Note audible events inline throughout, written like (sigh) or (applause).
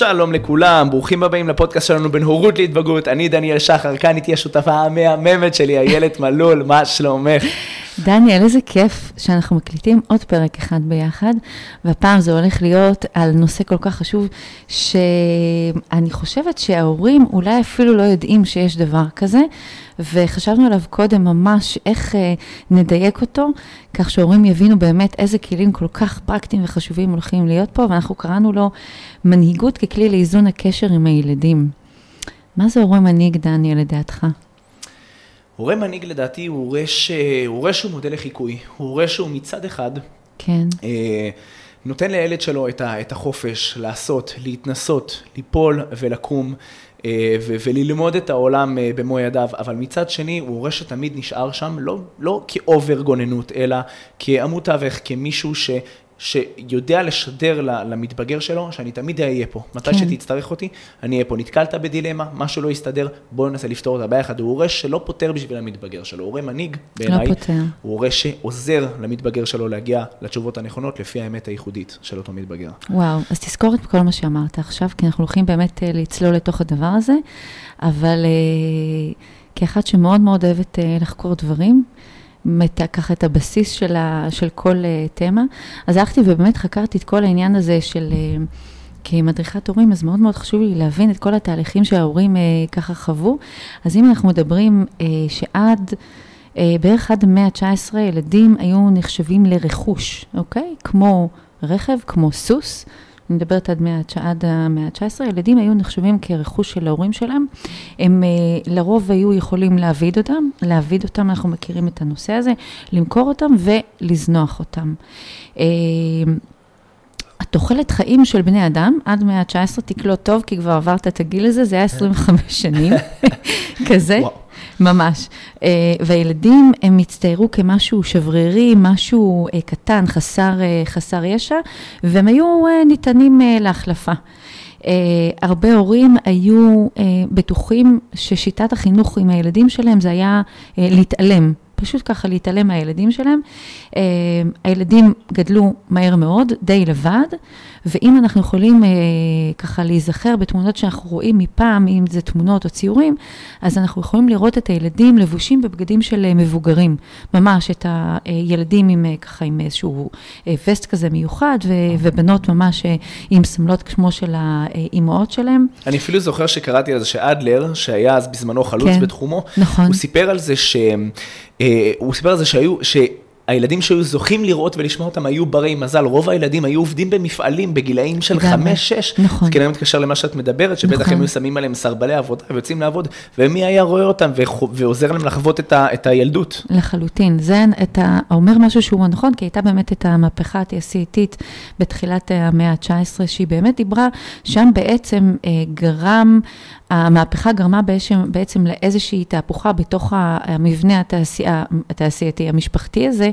שלום לכולם, ברוכים הבאים לפודקאסט שלנו בין הורות להתבגרות, אני דניאל שחר, כאן איתי השותפה המהממת שלי, איילת (laughs) מלול, מה שלומך? דניאל, איזה כיף שאנחנו מקליטים עוד פרק אחד ביחד, והפעם זה הולך להיות על נושא כל כך חשוב, שאני חושבת שההורים אולי אפילו לא יודעים שיש דבר כזה, וחשבנו עליו קודם ממש איך אה, נדייק אותו, כך שהורים יבינו באמת איזה כלים כל כך פרקטיים וחשובים הולכים להיות פה, ואנחנו קראנו לו מנהיגות ככלי לאיזון הקשר עם הילדים. מה זה הורה מנהיג, דניאל, לדעתך? הורה מנהיג לדעתי הוא הורה, ש... שהוא מודל לחיקוי, הוא הורה שהוא מצד אחד, כן. אה, נותן לילד שלו את, ה... את החופש לעשות, להתנסות, ליפול ולקום. אה, ו- וללמוד את העולם אה, במו ידיו, אבל מצד שני הוא הורה שתמיד נשאר שם, לא, לא כאובר גוננות, אלא כעמוד תווך, כמישהו ש... שיודע לשדר למתבגר שלו שאני תמיד אהיה פה. מתי כן. שתצטרך אותי, אני אהיה פה. נתקלת בדילמה, משהו לא יסתדר, בואו ננסה לפתור אותה ביחד. הוא הורה שלא פותר בשביל המתבגר שלו, הוא הורה מנהיג בעיניי. לא פותר. הוא הורה שעוזר למתבגר שלו להגיע לתשובות הנכונות לפי האמת הייחודית של אותו מתבגר. וואו, אז תזכור את כל מה שאמרת עכשיו, כי אנחנו הולכים באמת אה, לצלול לתוך הדבר הזה, אבל אה, כאחת שמאוד מאוד אוהבת אה, לחקור דברים, את, ככה את הבסיס של, ה, של כל uh, תמה. אז הלכתי ובאמת חקרתי את כל העניין הזה של, uh, כמדריכת הורים, אז מאוד מאוד חשוב לי להבין את כל התהליכים שההורים uh, ככה חוו. אז אם אנחנו מדברים uh, שעד... uh, בערך עד המאה ה-19 ילדים היו נחשבים לרכוש, אוקיי? כמו רכב, כמו סוס, אני מדברת עד, מאה, עד המאה ה-19, ילדים היו נחשבים כרכוש של ההורים שלהם. הם אה, לרוב היו יכולים להעביד אותם, להעביד אותם, אנחנו מכירים את הנושא הזה, למכור אותם ולזנוח אותם. אה, התוחלת חיים של בני אדם עד מאה ה-19 תקלוט טוב, כי כבר עברת את הגיל הזה, זה היה 25 שנים, (laughs) כזה. וואו. ממש. Uh, והילדים, הם הצטיירו כמשהו שברירי, משהו uh, קטן, חסר, uh, חסר ישע, והם היו ניתנים להחלפה. Uh, הרבה הורים היו uh, בטוחים ששיטת החינוך עם הילדים שלהם זה היה uh, להתעלם פשוט ככה להתעלם מהילדים שלהם. אה, הילדים גדלו מהר מאוד, די לבד, ואם אנחנו יכולים אה, ככה להיזכר בתמונות שאנחנו רואים מפעם, אם זה תמונות או ציורים, אז אנחנו יכולים לראות את הילדים לבושים בבגדים של אה, מבוגרים. ממש את הילדים עם ככה עם איזשהו וסט כזה מיוחד, ובנות ממש עם סמלות כמו של האימהות שלהם. אני אפילו זוכר שקראתי על זה שאדלר, שהיה אז בזמנו חלוץ כן, בתחומו, נכון. הוא סיפר על זה שהם... אה, הוא סיפר על זה שהיו, שהילדים שהיו זוכים לראות ולשמוע אותם היו ברי מזל, רוב הילדים היו עובדים במפעלים בגילאים של חמש-שש. נכון. זה כנראה מתקשר למה שאת מדברת, שבטח נכון. הם היו שמים עליהם סרבלי עבודה ויוצאים לעבוד, ומי היה רואה אותם ועוזר להם לחוות את, ה, את הילדות. לחלוטין. זה אתה אומר משהו שהוא נכון, כי הייתה באמת את המהפכה התעשייתית בתחילת המאה ה-19, שהיא באמת דיברה, שם בעצם אה, גרם המהפכה גרמה בעצם, בעצם לאיזושהי תהפוכה בתוך המבנה התעשייה, התעשייתי המשפחתי הזה,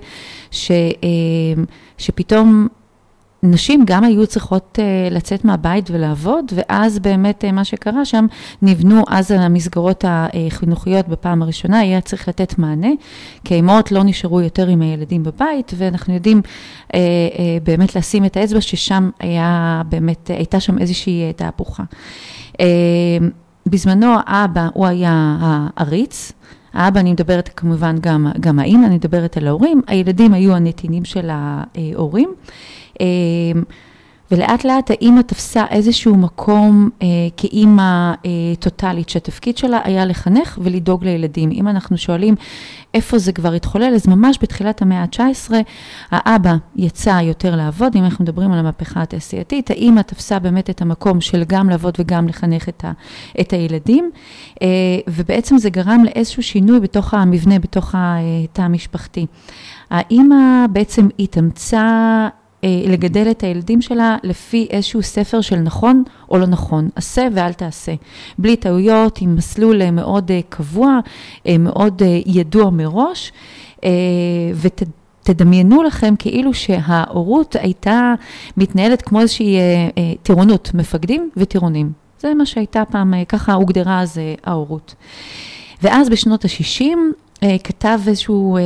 ש, אה, שפתאום נשים גם היו צריכות uh, לצאת מהבית ולעבוד, ואז באמת uh, מה שקרה שם, נבנו אז המסגרות החינוכיות בפעם הראשונה, היה צריך לתת מענה, כי האמהות לא נשארו יותר עם הילדים בבית, ואנחנו יודעים באמת לשים את האצבע ששם היה באמת, הייתה שם איזושהי תהפוכה. בזמנו האבא, הוא היה העריץ. האבא, אני מדברת כמובן גם, גם האמא, אני מדברת על ההורים. הילדים היו הנתינים של ההורים. אה, ולאט לאט האימא תפסה איזשהו מקום אה, כאימא אה, טוטאלית, שהתפקיד שלה היה לחנך ולדאוג לילדים. אם אנחנו שואלים איפה זה כבר התחולל, אז ממש בתחילת המאה ה-19 האבא יצא יותר לעבוד, אם אנחנו מדברים על המהפכה התעשייתית, האימא תפסה באמת את המקום של גם לעבוד וגם לחנך את, ה, את הילדים, אה, ובעצם זה גרם לאיזשהו שינוי בתוך המבנה, בתוך התא המשפחתי. האימא בעצם התאמצה אה, לגדל את הילדים שלה לפי איזשהו ספר של נכון או לא נכון, עשה ואל תעשה. בלי טעויות, עם מסלול אה, מאוד אה, קבוע, מאוד ידוע מראש, ותדמיינו לכם כאילו שההורות הייתה מתנהלת כמו איזושהי טירונות, מפקדים וטירונים. זה מה שהייתה פעם, ככה הוגדרה אז ההורות. ואז בשנות ה-60, כתב איזשהו,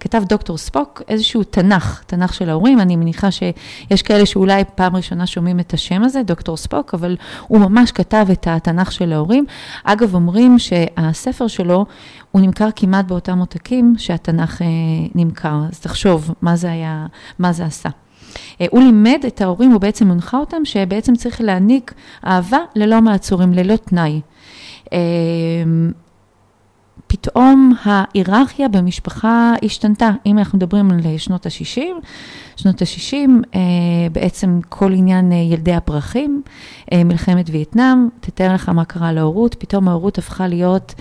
כתב דוקטור ספוק איזשהו תנ"ך, תנ"ך של ההורים, אני מניחה שיש כאלה שאולי פעם ראשונה שומעים את השם הזה, דוקטור ספוק, אבל הוא ממש כתב את התנ"ך של ההורים. אגב, אומרים שהספר שלו, הוא נמכר כמעט באותם עותקים שהתנ"ך נמכר, אז תחשוב מה זה היה, מה זה עשה. הוא לימד את ההורים, הוא בעצם הונחה אותם, שבעצם צריך להעניק אהבה ללא מעצורים, ללא תנאי. פתאום ההיררכיה במשפחה השתנתה. אם אנחנו מדברים על שנות ה-60, שנות ה-60, בעצם כל עניין ילדי הפרחים, מלחמת וייטנאם, תתאר לך מה קרה להורות, פתאום ההורות הפכה להיות,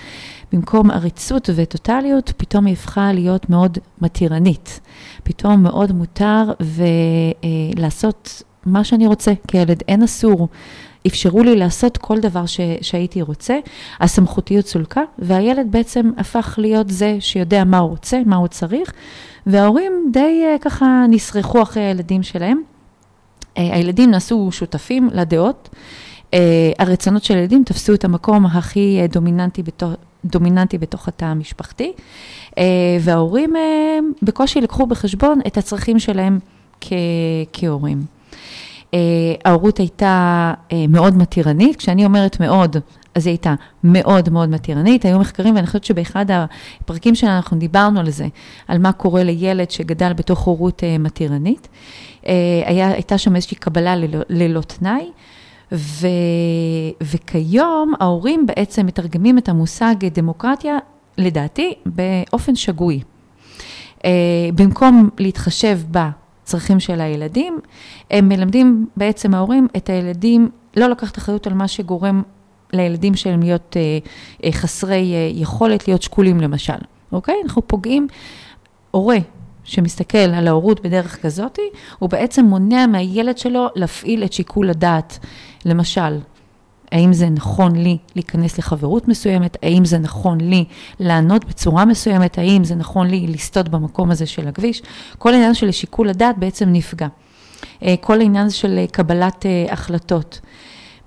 במקום עריצות וטוטליות, פתאום היא הפכה להיות מאוד מתירנית. פתאום מאוד מותר ולעשות מה שאני רוצה כילד, אין אסור. אפשרו לי לעשות כל דבר ש, שהייתי רוצה, הסמכותיות סולקה, והילד בעצם הפך להיות זה שיודע מה הוא רוצה, מה הוא צריך, וההורים די ככה נסרחו אחרי הילדים שלהם. הילדים נעשו שותפים לדעות, הרצונות של הילדים תפסו את המקום הכי דומיננטי בתוך, דומיננטי בתוך התא המשפחתי, וההורים בקושי לקחו בחשבון את הצרכים שלהם כ- כהורים. ההורות הייתה מאוד מתירנית, כשאני אומרת מאוד, אז היא הייתה מאוד מאוד מתירנית, היו מחקרים, ואני חושבת שבאחד הפרקים שלנו אנחנו דיברנו על זה, על מה קורה לילד שגדל בתוך הורות מתירנית. היה, הייתה שם איזושהי קבלה ללא, ללא תנאי, ו, וכיום ההורים בעצם מתרגמים את המושג דמוקרטיה, לדעתי, באופן שגוי. במקום להתחשב בה, צרכים של הילדים, הם מלמדים בעצם ההורים את הילדים לא לקחת אחריות על מה שגורם לילדים שלהם להיות אה, חסרי אה, יכולת, להיות שקולים למשל, אוקיי? אנחנו פוגעים, הורה שמסתכל על ההורות בדרך כזאתי, הוא בעצם מונע מהילד שלו להפעיל את שיקול הדעת, למשל, האם זה נכון לי להיכנס לחברות מסוימת, האם זה נכון לי לענות בצורה מסוימת, האם זה נכון לי לסטות במקום הזה של הכביש, כל העניין של שיקול הדעת בעצם נפגע. כל העניין של קבלת החלטות.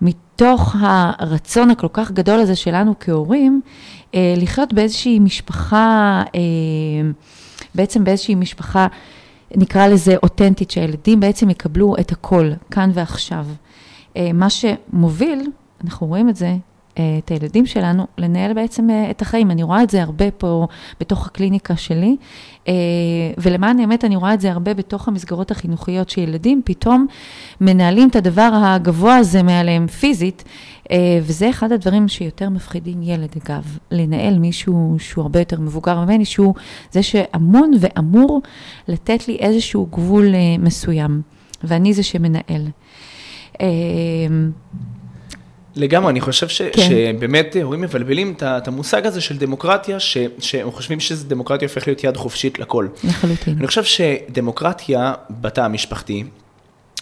מתוך הרצון הכל כך גדול הזה שלנו כהורים, לחיות באיזושהי משפחה, בעצם באיזושהי משפחה, נקרא לזה אותנטית, שהילדים בעצם יקבלו את הכל, כאן ועכשיו. מה שמוביל אנחנו רואים את זה, את הילדים שלנו, לנהל בעצם את החיים. אני רואה את זה הרבה פה בתוך הקליניקה שלי, ולמען האמת אני רואה את זה הרבה בתוך המסגרות החינוכיות שילדים פתאום מנהלים את הדבר הגבוה הזה מעליהם פיזית, וזה אחד הדברים שיותר מפחידים ילד, אגב, לנהל מישהו שהוא הרבה יותר מבוגר ממני, שהוא זה שאמון ואמור לתת לי איזשהו גבול מסוים, ואני זה שמנהל. לגמרי, אני חושב ש, כן. שבאמת הורים מבלבלים את המושג הזה של דמוקרטיה, ש, שהם חושבים שזה דמוקרטיה הופך להיות יד חופשית לכל. לחלוטין. אני חושב שדמוקרטיה בתא המשפחתי,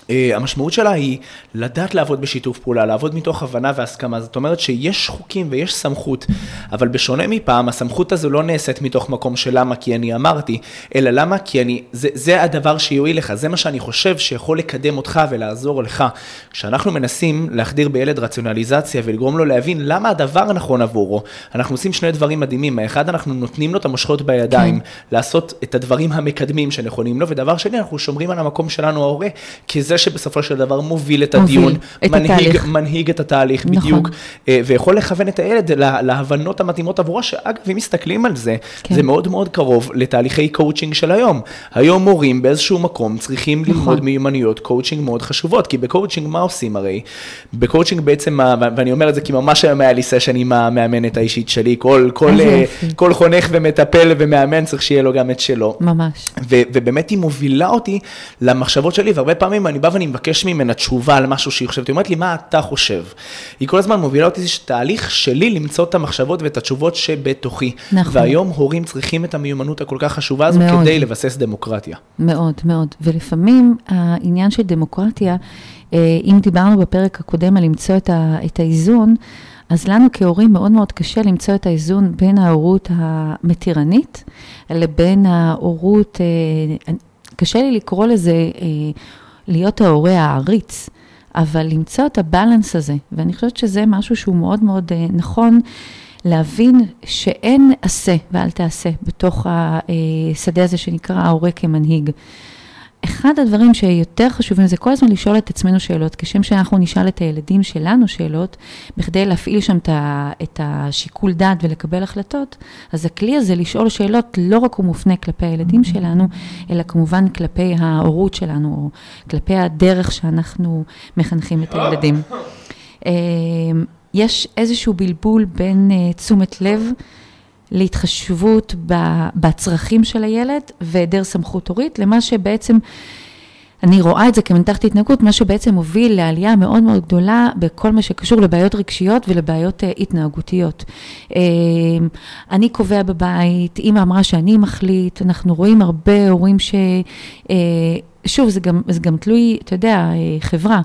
המשמעות שלה היא לדעת לעבוד בשיתוף פעולה, לעבוד מתוך הבנה והסכמה, זאת אומרת שיש חוקים ויש סמכות, אבל בשונה מפעם, הסמכות הזו לא נעשית מתוך מקום של למה כי אני אמרתי, אלא למה כי אני, זה, זה הדבר שיועיל לך, זה מה שאני חושב שיכול לקדם אותך ולעזור לך. כשאנחנו מנסים להחדיר בילד רציונליזציה ולגרום לו להבין למה הדבר הנכון עבורו, אנחנו עושים שני דברים מדהימים, האחד אנחנו נותנים לו את המושכות בידיים, כן. לעשות את הדברים המקדמים שנכונים לו, ודבר שני אנחנו שומרים על המקום שלנו ההורה, כי זה שבסופו של דבר מוביל את הדיון, את מנהיג, התהליך. מנהיג את התהליך נכון. בדיוק, אה, ויכול לכוון את הילד לה, להבנות המתאימות עבורו, שאגב, אם מסתכלים על זה, כן. זה מאוד מאוד קרוב לתהליכי קואוצ'ינג של היום. היום הורים באיזשהו מקום צריכים נכון. ללמוד מיומנויות קואוצ'ינג מאוד חשובות, כי בקואוצ'ינג מה עושים הרי? בקואוצ'ינג בעצם, ואני אומר את זה כי ממש היום היה לי סשן עם המאמנת האישית שלי, כל, כל, איזה אה. כל חונך ומטפל ומאמן צריך שיהיה לו גם את שלו. ממש. ו- ובאמת היא מובילה אותי למחשבות שלי, והרבה פעמים אני בא ואני מבקש ממנה תשובה על משהו שהיא חושבת, היא אומרת לי, מה אתה חושב? היא כל הזמן מובילה אותי, זה תהליך שלי למצוא את המחשבות ואת התשובות שבתוכי. נכון. והיום הורים צריכים את המיומנות הכל כך חשובה הזו מאוד. כדי לבסס דמוקרטיה. מאוד, מאוד. ולפעמים העניין של דמוקרטיה, אה, אם דיברנו בפרק הקודם על למצוא את, ה, את האיזון, אז לנו כהורים מאוד מאוד קשה למצוא את האיזון בין ההורות המתירנית לבין ההורות, אה, קשה לי לקרוא לזה אה, להיות ההורה העריץ, אבל למצוא את הבלנס הזה, ואני חושבת שזה משהו שהוא מאוד מאוד אה, נכון להבין שאין עשה ואל תעשה בתוך השדה הזה שנקרא ההורה כמנהיג. אחד הדברים שיותר חשובים זה כל הזמן לשאול את עצמנו שאלות, כשם שאנחנו נשאל את הילדים שלנו שאלות, בכדי להפעיל שם את השיקול דעת ולקבל החלטות, אז הכלי הזה לשאול שאלות לא רק הוא מופנה כלפי הילדים שלנו, אלא כמובן כלפי ההורות שלנו, או כלפי הדרך שאנחנו מחנכים את הילדים. (laughs) אה, יש איזשהו בלבול בין אה, תשומת לב, להתחשבות בצרכים של הילד והיעדר סמכות הורית, למה שבעצם, אני רואה את זה כמנתחת התנהגות, מה שבעצם מוביל לעלייה מאוד מאוד גדולה בכל מה שקשור לבעיות רגשיות ולבעיות uh, התנהגותיות. Uh, אני קובע בבית, אימא אמרה שאני מחליט, אנחנו רואים הרבה הורים ש... שוב, זה גם, זה גם תלוי, אתה יודע, אה, חברה.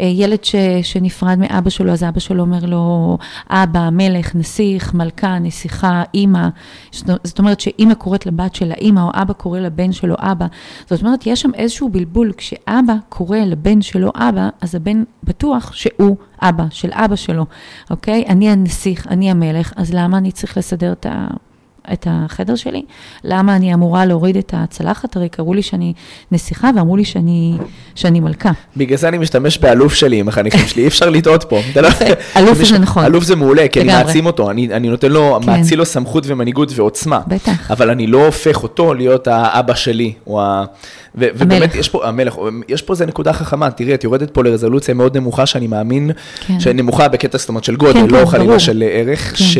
אה, ילד ש, שנפרד מאבא שלו, אז אבא שלו אומר לו, אבא, מלך, נסיך, מלכה, נסיכה, אימא. זאת אומרת שאימא קוראת לבת של האימא, או אבא קורא לבן שלו אבא. זאת אומרת, יש שם איזשהו בלבול. כשאבא קורא לבן שלו אבא, אז הבן בטוח שהוא אבא, של אבא שלו, אוקיי? אני הנסיך, אני המלך, אז למה אני צריך לסדר את ה... את החדר שלי, למה אני אמורה להוריד את הצלחת? הרי קראו לי שאני נסיכה ואמרו לי שאני, שאני מלכה. בגלל זה אני משתמש באלוף שלי עם החניכים שלי, אי אפשר לטעות פה. אלוף זה נכון. אלוף זה מעולה, כי אני מעצים אותו, אני, אני נותן לו, כן. מאציל לו סמכות ומנהיגות ועוצמה. בטח. אבל אני לא הופך אותו להיות האבא שלי, או ה... ו- ובאמת יש פה, המלך, יש פה איזה נקודה חכמה, תראי, את יורדת פה לרזולוציה מאוד נמוכה, שאני מאמין, כן. שנמוכה בקטע, זאת אומרת, של גודל, כן, לא כן, חלילה של ערך, כן. ש...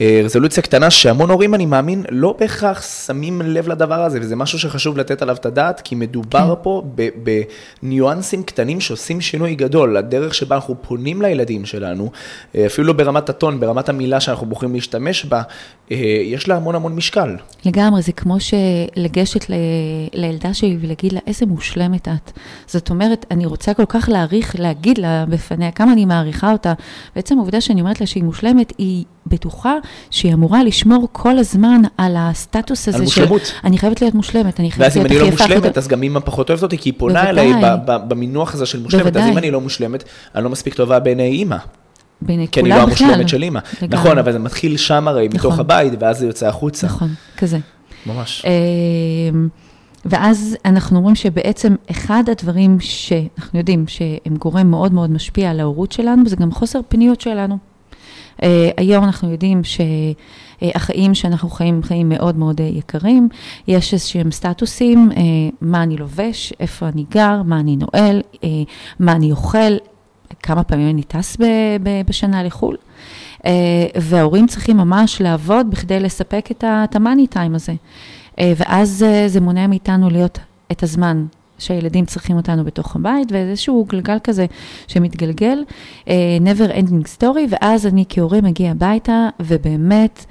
אה, רזולוציה קטנה שהמון הורים, אני מאמין, לא בהכרח שמים לב לדבר הזה, וזה משהו שחשוב לתת עליו את הדעת, כי מדובר כן. פה בניואנסים קטנים שעושים שינוי גדול. הדרך שבה אנחנו פונים לילדים שלנו, אה, אפילו לא ברמת הטון, ברמת המילה שאנחנו בוחרים להשתמש בה, אה, יש לה המון המון משקל. לגמרי, זה כמו שלגשת ל... לילדה שלי ולהגיד לה, איזה מושלמת את. זאת אומרת, אני רוצה כל כך להעריך, להגיד לה בפניה כמה אני מעריכה אותה. בעצם העובדה שאני אומרת לה שהיא מושלמת, היא... בטוחה שהיא אמורה לשמור כל הזמן על הסטטוס הזה של... על מושלמות. אני חייבת להיות מושלמת, אני חייבת להיות הכי יפה. ואז אם אני לא מושלמת, אז גם אימא פחות אוהבת אותי, כי היא פונה אליי במינוח הזה של מושלמת, אז אם אני לא מושלמת, אני לא מספיק טובה בעיני אימא. בעיני כולם בכלל. כי אני לא המושלמת של אימא. נכון, אבל זה מתחיל שם הרי, מתוך נכון. הבית, ואז זה יוצא החוצה. נכון, כזה. ממש. אמ, ואז אנחנו אומרים שבעצם אחד הדברים שאנחנו יודעים שהם גורם מאוד מאוד משפיע על ההורות שלנו, זה גם חוסר פניות שלנו. Uh, היום אנחנו יודעים שהחיים שאנחנו חיים חיים מאוד מאוד uh, יקרים, יש איזשהם סטטוסים, מה אני לובש, איפה אני גר, מה אני נועל, מה אני אוכל, כמה פעמים אני טס בשנה לחו"ל. וההורים צריכים ממש לעבוד בכדי לספק את המאני טיים הזה. ואז זה מונע מאיתנו להיות את הזמן שהילדים צריכים אותנו בתוך הבית, ואיזשהו גלגל כזה שמתגלגל, uh, never ending story, ואז אני כהורה מגיע הביתה, ובאמת,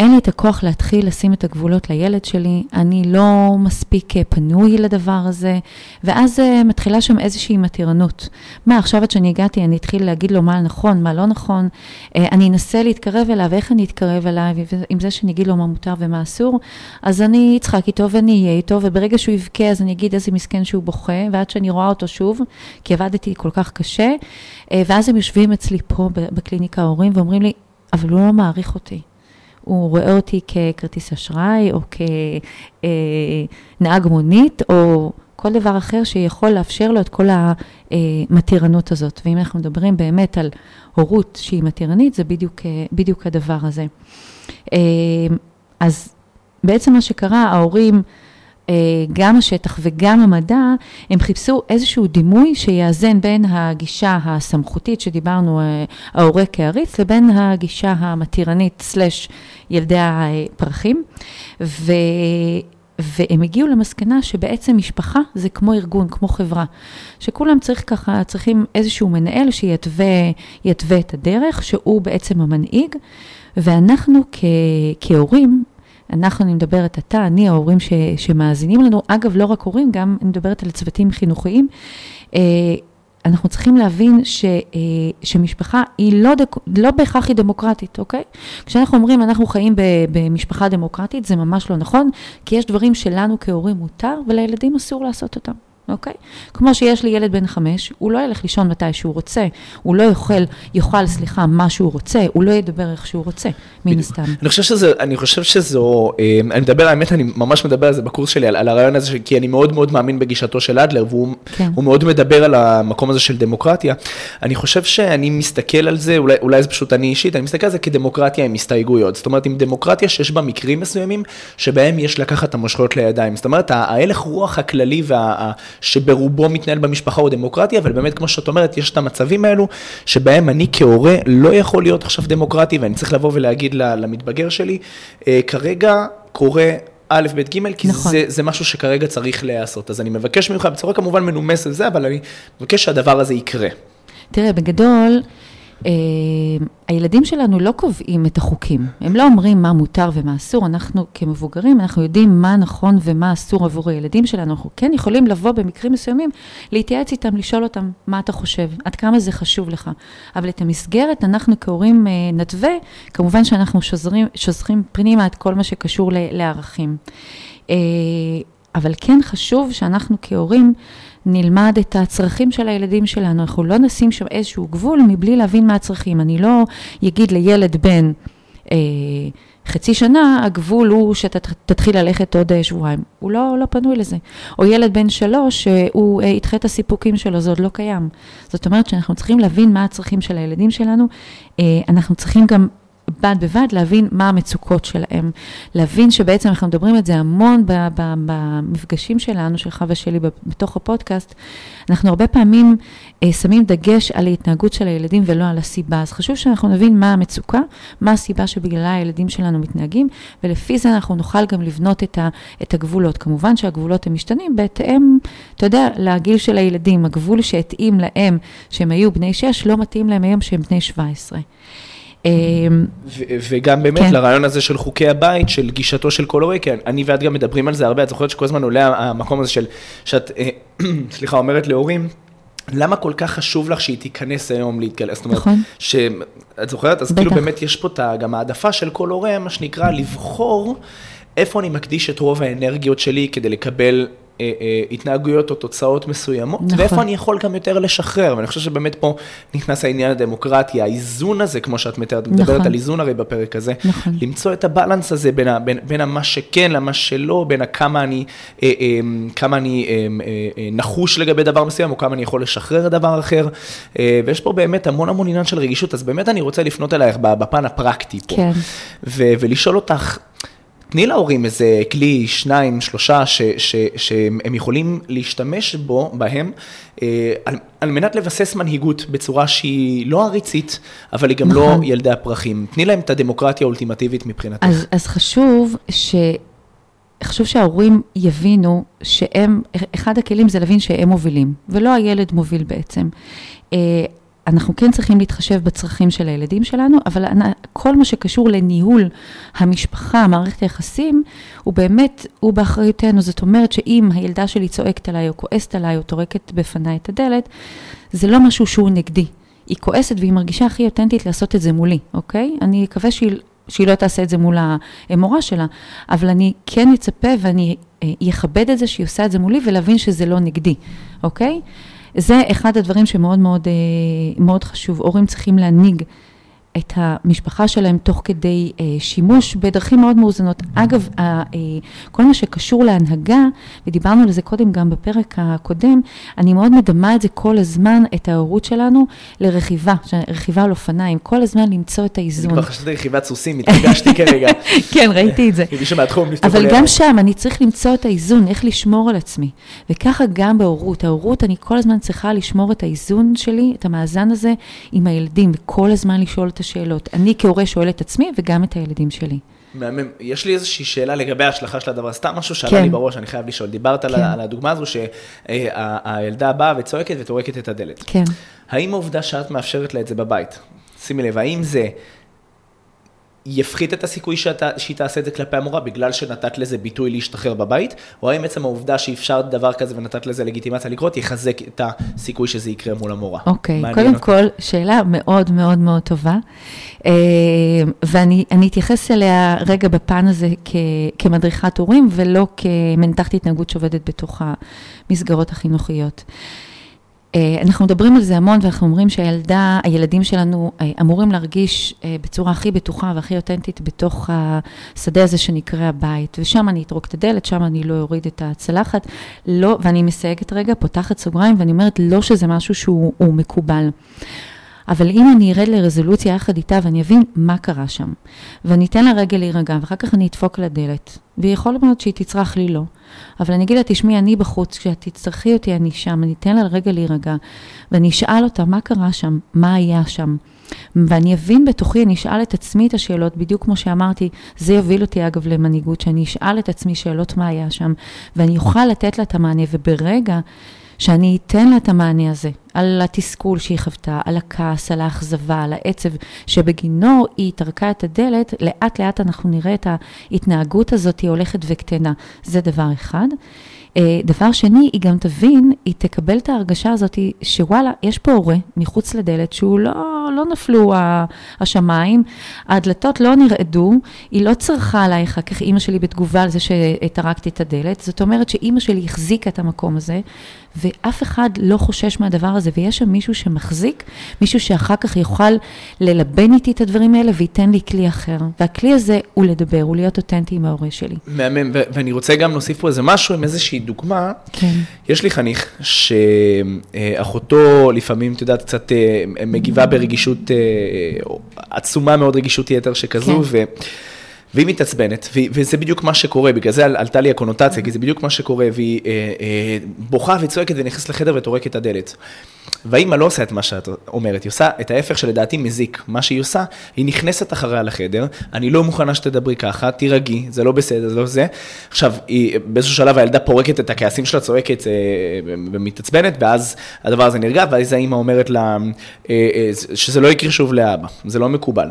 אין לי את הכוח להתחיל לשים את הגבולות לילד שלי, אני לא מספיק אה, פנוי לדבר הזה, ואז uh, מתחילה שם איזושהי מתירנות. מה, עכשיו עד שאני הגעתי, אני אתחיל להגיד לו מה נכון, מה לא נכון, uh, אני אנסה להתקרב אליו, איך אני אתקרב אליו, עם זה שאני אגיד לו מה מותר ומה אסור, אז אני אצחק איתו ואני אהיה איתו, וברגע שהוא יבכה אז אני אגיד איזה מסכן שהוא בוכה, ועד שאני רואה אותו שוב, כי עבדתי כל כך קשה, ואז הם יושבים אצלי פה בקליניקה ההורים ואומרים לי, אבל הוא לא מעריך אותי. הוא רואה אותי ככרטיס אשראי, או כנהג מונית, או כל דבר אחר שיכול לאפשר לו את כל המתירנות הזאת. ואם אנחנו מדברים באמת על הורות שהיא מתירנית, זה בדיוק, בדיוק הדבר הזה. אז בעצם מה שקרה, ההורים... אה, גם השטח וגם המדע, הם חיפשו איזשהו דימוי שיאזן בין הגישה הסמכותית שדיברנו, אה, ההורה כעריץ, לבין הגישה המתירנית סלש ילדי הפרחים. ו... והם הגיעו למסקנה שבעצם משפחה זה כמו ארגון, כמו חברה, שכולם צריך ככה, צריכים איזשהו מנהל שיתווה את הדרך, שהוא בעצם המנהיג, ואנחנו כ, כהורים אנחנו, אני מדברת אתה, אני, ההורים ש, שמאזינים לנו, אגב, לא רק הורים, גם אני מדברת על צוותים חינוכיים, אה, אנחנו צריכים להבין ש, אה, שמשפחה היא לא, דק, לא בהכרח היא דמוקרטית, אוקיי? כשאנחנו אומרים אנחנו חיים במשפחה דמוקרטית, זה ממש לא נכון, כי יש דברים שלנו כהורים מותר ולילדים אסור לעשות אותם. אוקיי? כמו שיש לי ילד בן חמש, הוא לא ילך לישון מתי שהוא רוצה, הוא לא יאכל, יאכל, סליחה, מה שהוא רוצה, הוא לא ידבר איך שהוא רוצה, מן הסתם. אני חושב שזה, אני חושב שזו, אה, אני מדבר, האמת, אני ממש מדבר על זה בקורס שלי, על, על הרעיון הזה, כי אני מאוד מאוד מאמין בגישתו של אדלר, והוא כן. מאוד מדבר על המקום הזה של דמוקרטיה. אני חושב שאני מסתכל על זה, אולי, אולי זה פשוט אני אישית, אני מסתכל על זה כדמוקרטיה עם הסתייגויות. זאת אומרת, עם דמוקרטיה שיש בה מקרים מסוימים, שבהם יש לקחת את המושכות לידיים. זאת אומרת, ההלך רוח הכללי וה, שברובו מתנהל במשפחה הוא דמוקרטיה, אבל באמת, כמו שאת אומרת, יש את המצבים האלו, שבהם אני כהורה לא יכול להיות עכשיו דמוקרטי, ואני צריך לבוא ולהגיד למתבגר שלי, אה, כרגע קורה א', ב', ג', כי נכון. זה, זה משהו שכרגע צריך להיעשות. אז אני מבקש ממך, בצורה כמובן מנומסת וזה, אבל אני מבקש שהדבר הזה יקרה. תראה, בגדול, הילדים שלנו לא קובעים את החוקים, הם לא אומרים מה מותר ומה אסור, אנחנו כמבוגרים, אנחנו יודעים מה נכון ומה אסור עבור הילדים שלנו, אנחנו כן יכולים לבוא במקרים מסוימים, להתייעץ איתם, לשאול אותם מה אתה חושב, עד כמה זה חשוב לך. אבל את המסגרת, אנחנו כהורים אה, נתווה, כמובן שאנחנו שוזרים, שוזרים פנימה את כל מה שקשור לערכים. אה, אבל כן חשוב שאנחנו כהורים, נלמד את הצרכים של הילדים שלנו, אנחנו לא נשים שם איזשהו גבול מבלי להבין מה הצרכים. אני לא אגיד לילד בן אה, חצי שנה, הגבול הוא שאתה תתחיל ללכת עוד אה, שבועיים. הוא לא, לא פנוי לזה. או ילד בן שלוש, שהוא אה, ידחה את הסיפוקים שלו, זה עוד לא קיים. זאת אומרת שאנחנו צריכים להבין מה הצרכים של הילדים שלנו. אה, אנחנו צריכים גם בד בבד להבין מה המצוקות שלהם, להבין שבעצם אנחנו מדברים את זה המון במפגשים שלנו, שלך ושלי, בתוך הפודקאסט, אנחנו הרבה פעמים אה, שמים דגש על ההתנהגות של הילדים ולא על הסיבה. אז חשוב שאנחנו נבין מה המצוקה, מה הסיבה שבגללה הילדים שלנו מתנהגים, ולפי זה אנחנו נוכל גם לבנות את, ה, את הגבולות. כמובן שהגבולות הם משתנים בהתאם, אתה יודע, לגיל של הילדים. הגבול שהתאים להם, שהם היו בני 6, לא מתאים להם היום שהם בני 17. אמ, וגם באמת כן. לרעיון הזה של חוקי הבית, של גישתו של כל הורה, כי אני ואת גם מדברים על זה הרבה, את זוכרת שכל הזמן עולה המקום הזה של, שאת, אה, (clears throat) סליחה, אומרת להורים, למה כל כך חשוב לך שהיא תיכנס היום להתגלס? זאת אומרת, נכון. שאת זוכרת? אז כאילו באמת יש פה גם העדפה של כל הורה, מה שנקרא, לבחור איפה אני מקדיש את רוב האנרגיות שלי כדי לקבל התנהגויות או תוצאות מסוימות, נכון. ואיפה אני יכול גם יותר לשחרר, ואני חושב שבאמת פה נכנס העניין הדמוקרטי, האיזון הזה, כמו שאת מתארת, נכון. מדברת על איזון הרי בפרק הזה, נכון. למצוא את הבלנס הזה בין, בין, בין מה שכן למה שלא, בין כמה אני, אה, אה, כמה אני אה, אה, נחוש לגבי דבר מסוים, או כמה אני יכול לשחרר דבר אחר, אה, ויש פה באמת המון המון עניין של רגישות, אז באמת אני רוצה לפנות אלייך בפן הפרקטי פה, כן. ו- ולשאול אותך, תני להורים איזה כלי, שניים, שלושה, ש, ש, שהם יכולים להשתמש בו, בהם, אה, על, על מנת לבסס מנהיגות בצורה שהיא לא עריצית, אבל היא גם לא נכון. לא ילדי הפרחים. תני להם את הדמוקרטיה האולטימטיבית מבחינתך. אז, אז חשוב ש... חשוב שההורים יבינו שהם, אחד הכלים זה להבין שהם מובילים, ולא הילד מוביל בעצם. אה, אנחנו כן צריכים להתחשב בצרכים של הילדים שלנו, אבל כל מה שקשור לניהול המשפחה, מערכת היחסים, הוא באמת, הוא באחריותנו. זאת אומרת שאם הילדה שלי צועקת עליי או כועסת עליי או טורקת בפניי את הדלת, זה לא משהו שהוא נגדי. היא כועסת והיא מרגישה הכי אותנטית לעשות את זה מולי, אוקיי? אני מקווה שהיא, שהיא לא תעשה את זה מול המורה שלה, אבל אני כן אצפה ואני אכבד את זה שהיא עושה את זה מולי ולהבין שזה לא נגדי, אוקיי? זה אחד הדברים שמאוד מאוד, אה, מאוד חשוב. הורים צריכים להנהיג את המשפחה שלהם תוך כדי אה, שימוש בדרכים מאוד מאוזנות. אגב, אה, כל מה שקשור להנהגה, ודיברנו על זה קודם גם בפרק הקודם, אני מאוד מדמה את זה כל הזמן, את ההורות שלנו, לרכיבה, רכיבה על אופניים, כל הזמן למצוא את האיזון. אני כבר חשבתי רכיבת סוסים, התרגשתי כרגע. (laughs) כן, ראיתי את זה. (laughs) מישהו מהתחום, אבל גם שם אני צריך למצוא את האיזון, איך לשמור על עצמי. וככה גם בהורות. ההורות, אני כל הזמן צריכה לשמור את האיזון שלי, את המאזן הזה, עם הילדים, וכל הזמן לשאול את השאלות. אני כהורה שואל את עצמי וגם את הילדים שלי. מהמם. יש לי איזושהי שאלה לגבי ההשלכה של הדבר, סתם משהו שעלה כן. לי בראש, אני חייב לשאול. דיברת כן. על הדוגמה הזו שהילדה באה וצועקת וטורקת את הדלת. כן. האם העובדה שאת מאפשרת לה את זה בבית, שימי לב, האם זה יפחית את הסיכוי שאתה, שהיא תעשה את זה כלפי המורה בגלל שנתת לזה ביטוי להשתחרר בבית, או האם עצם העובדה שאפשרת דבר כזה ונתת לזה לגיטימציה לקרות, יחזק את הסיכוי שזה יקרה מול המורה. אוקיי, okay. קודם אותי. כל, שאלה מאוד מאוד מאוד טובה, אה, ואני אתייחס אליה רגע בפן הזה כ, כמדריכת הורים, ולא כמנתחת התנהגות שעובדת בתוך המסגרות החינוכיות. אה, אנחנו מדברים על זה המון ואנחנו אומרים שהילדה, הילדים שלנו אה, אמורים להרגיש אה, בצורה הכי בטוחה והכי אותנטית בתוך השדה הזה שנקרא הבית, ושם אני אטרוק את הדלת, שם אני לא אוריד את הצלחת, לא, ואני מסייגת רגע, פותחת סוגריים ואני אומרת לא שזה משהו שהוא מקובל. אבל אם אני ארד לרזולוציה יחד איתה ואני אבין מה קרה שם, ואני אתן לה רגע להירגע, ואחר כך אני אדפוק לדלת, ויכול להיות שהיא תצרח לי לא. אבל אני אגיד לה, תשמעי, אני בחוץ, כשאת תצטרכי אותי, אני שם, אני אתן לה רגע להירגע, ואני אשאל אותה, מה קרה שם? מה היה שם? ואני אבין בתוכי, אני אשאל את עצמי את השאלות, בדיוק כמו שאמרתי, זה יוביל אותי אגב למנהיגות, שאני אשאל את עצמי שאלות מה היה שם, ואני אוכל לתת לה את המענה, וברגע שאני אתן לה את המענה הזה, על התסכול שהיא חוותה, על הכעס, על האכזבה, על העצב, שבגינו היא טרקה את הדלת, לאט לאט אנחנו נראה את ההתנהגות הזאת, היא הולכת וקטנה. זה דבר אחד. אה, דבר שני, היא גם תבין, היא תקבל את ההרגשה הזאת שוואלה, יש פה הורה מחוץ לדלת שהוא לא, לא נפלו השמיים, הדלתות לא נרעדו, היא לא צרחה עליי אחר כך אימא שלי בתגובה על זה שטרקתי את הדלת, זאת אומרת שאימא שלי החזיקה את המקום הזה, ואף אחד לא חושש מהדבר הזה, ויש שם מישהו שמחזיק, מישהו שאחר כך יוכל ללבן איתי את הדברים האלה וייתן לי כלי אחר. והכלי הזה הוא לדבר, הוא להיות אותנטי עם ההורה שלי. מהמם, ואני רוצה גם להוסיף פה איזה משהו עם איזושהי דוגמה. כן. יש לי חניך שאחותו לפעמים, את יודעת, קצת אה, מגיבה ברגישות, אה, עצומה מאוד רגישות יתר שכזו, כן. ו... והיא מתעצבנת, וזה בדיוק מה שקורה, בגלל זה עלתה לי הקונוטציה, כי זה בדיוק מה שקורה, והיא אה, אה, בוכה וצועקת ונכנסת לחדר וטורקת את הדלת. והאימא לא עושה את מה שאת אומרת, היא עושה את ההפך שלדעתי מזיק. מה שהיא עושה, היא נכנסת אחריה לחדר, אני לא מוכנה שתדברי ככה, תירגעי, זה לא בסדר, זה לא זה. עכשיו, היא, באיזשהו שלב הילדה פורקת את הכעסים שלה, צועקת אה, ומתעצבנת, ואז הדבר הזה נרגע, ואז האימא אומרת לה אה, אה, שזה לא יקרה שוב לאבא, זה לא מקובל.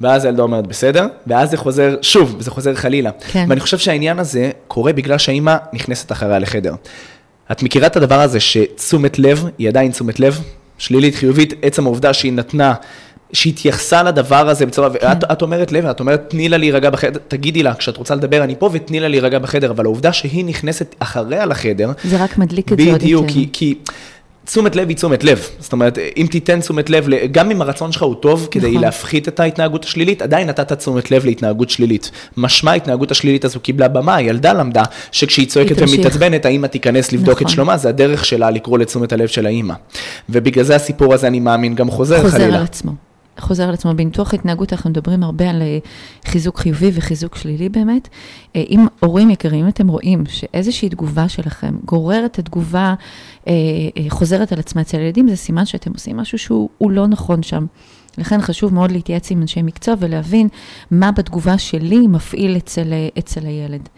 ואז הילדה אומרת בסדר, ואז זה חוזר שוב, וזה חוזר חלילה. כן. ואני חושב שהעניין הזה קורה בגלל שהאימא נכנסת אחריה לחדר. את מכירה את הדבר הזה שתשומת לב היא עדיין תשומת לב? שלילית, חיובית, עצם העובדה שהיא נתנה, שהיא התייחסה לדבר הזה בצורה, כן. ואת את אומרת לב, את אומרת תני לה להירגע בחדר, תגידי לה, כשאת רוצה לדבר אני פה ותני לה להירגע בחדר, אבל העובדה שהיא נכנסת אחריה לחדר, זה רק מדליק את זה עוד יותר. בדיוק, כי, כי תשומת לב היא תשומת לב. זאת אומרת, אם תיתן תשומת לב, גם אם הרצון שלך הוא טוב כדי נכון. להפחית את ההתנהגות השלילית, עדיין נתת תשומת לב להתנהגות שלילית. משמע ההתנהגות השלילית הזו קיבלה במה, הילדה למדה שכשהיא צועקת ומתעצבנת, האמא תיכנס לבדוק נכון. את שלומה, זה הדרך שלה לקרוא לתשומת הלב של האמא. ובגלל זה הסיפור הזה, אני מאמין, גם חוזר, חוזר חלילה. חוזר על עצמו. חוזר על עצמו. בניתוח התנהגות אנחנו מדברים הרבה על אה, חיזוק חיובי וחיזוק שלילי באמת. אה, אם הורים יקרים, אתם רואים שאיזושהי תגובה שלכם גוררת את תגובה, אה, חוזרת על עצמה אצל הילדים, זה סימן שאתם עושים משהו שהוא לא נכון שם. לכן חשוב מאוד להתייעץ עם אנשי מקצוע ולהבין מה בתגובה שלי מפעיל אצל, אצל הילד.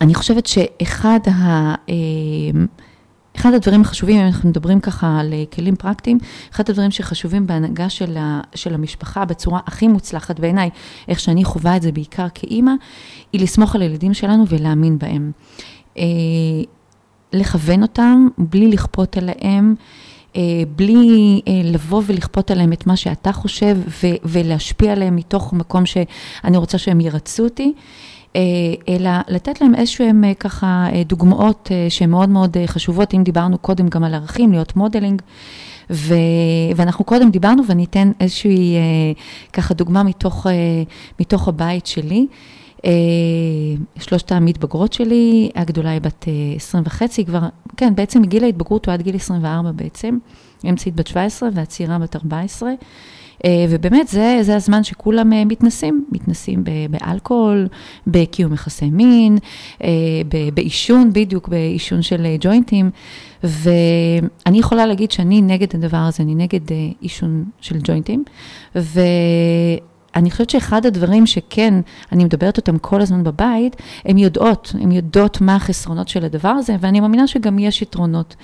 אני חושבת שאחד ה... אחד הדברים החשובים, אם אנחנו מדברים ככה על אה, כלים פרקטיים, אחד הדברים שחשובים בהנהגה של, ה, של המשפחה בצורה הכי מוצלחת בעיניי, איך שאני חווה את זה בעיקר כאימא, היא לסמוך על הילדים שלנו ולהאמין בהם. אה, לכוון אותם בלי לכפות עליהם. אה, בלי לבוא ולכפות עליהם את מה שאתה חושב ולהשפיע עליהם מתוך מקום שאני רוצה שהם ירצו אותי, אה, אלא לתת להם איזשהם אה, ככה אה, דוגמאות שהן מאוד מאוד חשובות, אם דיברנו קודם גם על ערכים, להיות modeling. ו... ואנחנו קודם דיברנו ואני אתן איזושהי ככה דוגמה מתוך, מתוך הבית שלי. שלושת המתבגרות שלי, הגדולה היא בת 20 וחצי, כבר, כן, בעצם מגיל ההתבגרות הוא עד גיל 24 בעצם, אמצעית בת 17 והצעירה בת 14. אה, ובאמת זה, זה הזמן שכולם אה, מתנסים, מתנסים באלכוהול, בקיום יחסי מין, אה, בעישון, בדיוק בעישון של ג'וינטים. ואני יכולה להגיד שאני נגד הדבר הזה, אני נגד עישון של ג'וינטים. ו... אני חושבת שאחד הדברים שכן, אני מדברת אותם כל הזמן בבית, הן יודעות, הן יודעות מה החסרונות של הדבר הזה, ואני מאמינה שגם יש יתרונות.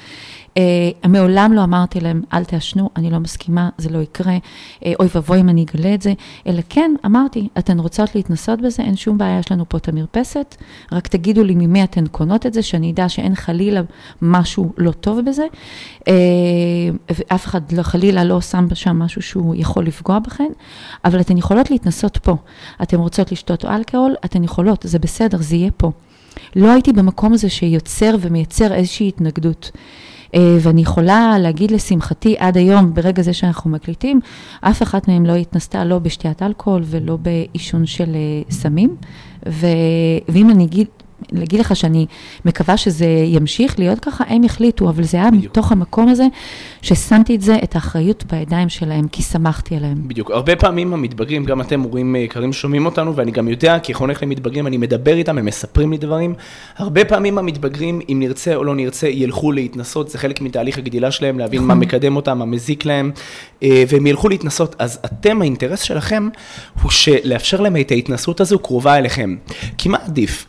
Uh, מעולם לא אמרתי להם, אל תעשנו, אני לא מסכימה, זה לא יקרה, uh, אוי ואבוי אם אני אגלה את זה, אלא כן, אמרתי, אתן רוצות להתנסות בזה, אין שום בעיה, יש לנו פה את המרפסת, רק תגידו לי ממי אתן קונות את זה, שאני אדע שאין חלילה משהו לא טוב בזה, uh, ואף אחד לא, חלילה לא שם שם משהו שהוא יכול לפגוע בכן, אבל אתן יכולות להתנסות פה. אתן רוצות לשתות אלכוהול, אתן יכולות, זה בסדר, זה יהיה פה. לא הייתי במקום הזה שיוצר ומייצר איזושהי התנגדות. אה, ואני יכולה להגיד לשמחתי, עד היום, ברגע זה שאנחנו מקליטים, אף אחת מהן לא התנסתה לא בשתיית אלכוהול ולא בעישון של אה, סמים. ואם אני אגיד, להגיד לך שאני מקווה שזה ימשיך להיות ככה, הם יחליטו, אבל זה היה בדיוק. מתוך המקום הזה, ששמתי את זה, את האחריות בידיים שלהם, כי שמחתי עליהם. בדיוק. הרבה פעמים המתבגרים, גם אתם הורים יקרים שומעים אותנו, ואני גם יודע, כי חונך למתבגרים, אני מדבר איתם, הם מספרים לי דברים. הרבה פעמים המתבגרים, אם נרצה או לא נרצה, ילכו להתנסות, זה חלק מתהליך הגדילה שלהם, להבין מה נכון. מקדם אותם, מה מזיק להם, אה, והם ילכו להתנסות. אז אתם, האינטרס שלכם, הוא שלאפשר להם את ההתנסות הזו קרובה אליכם. כי מה עדיף?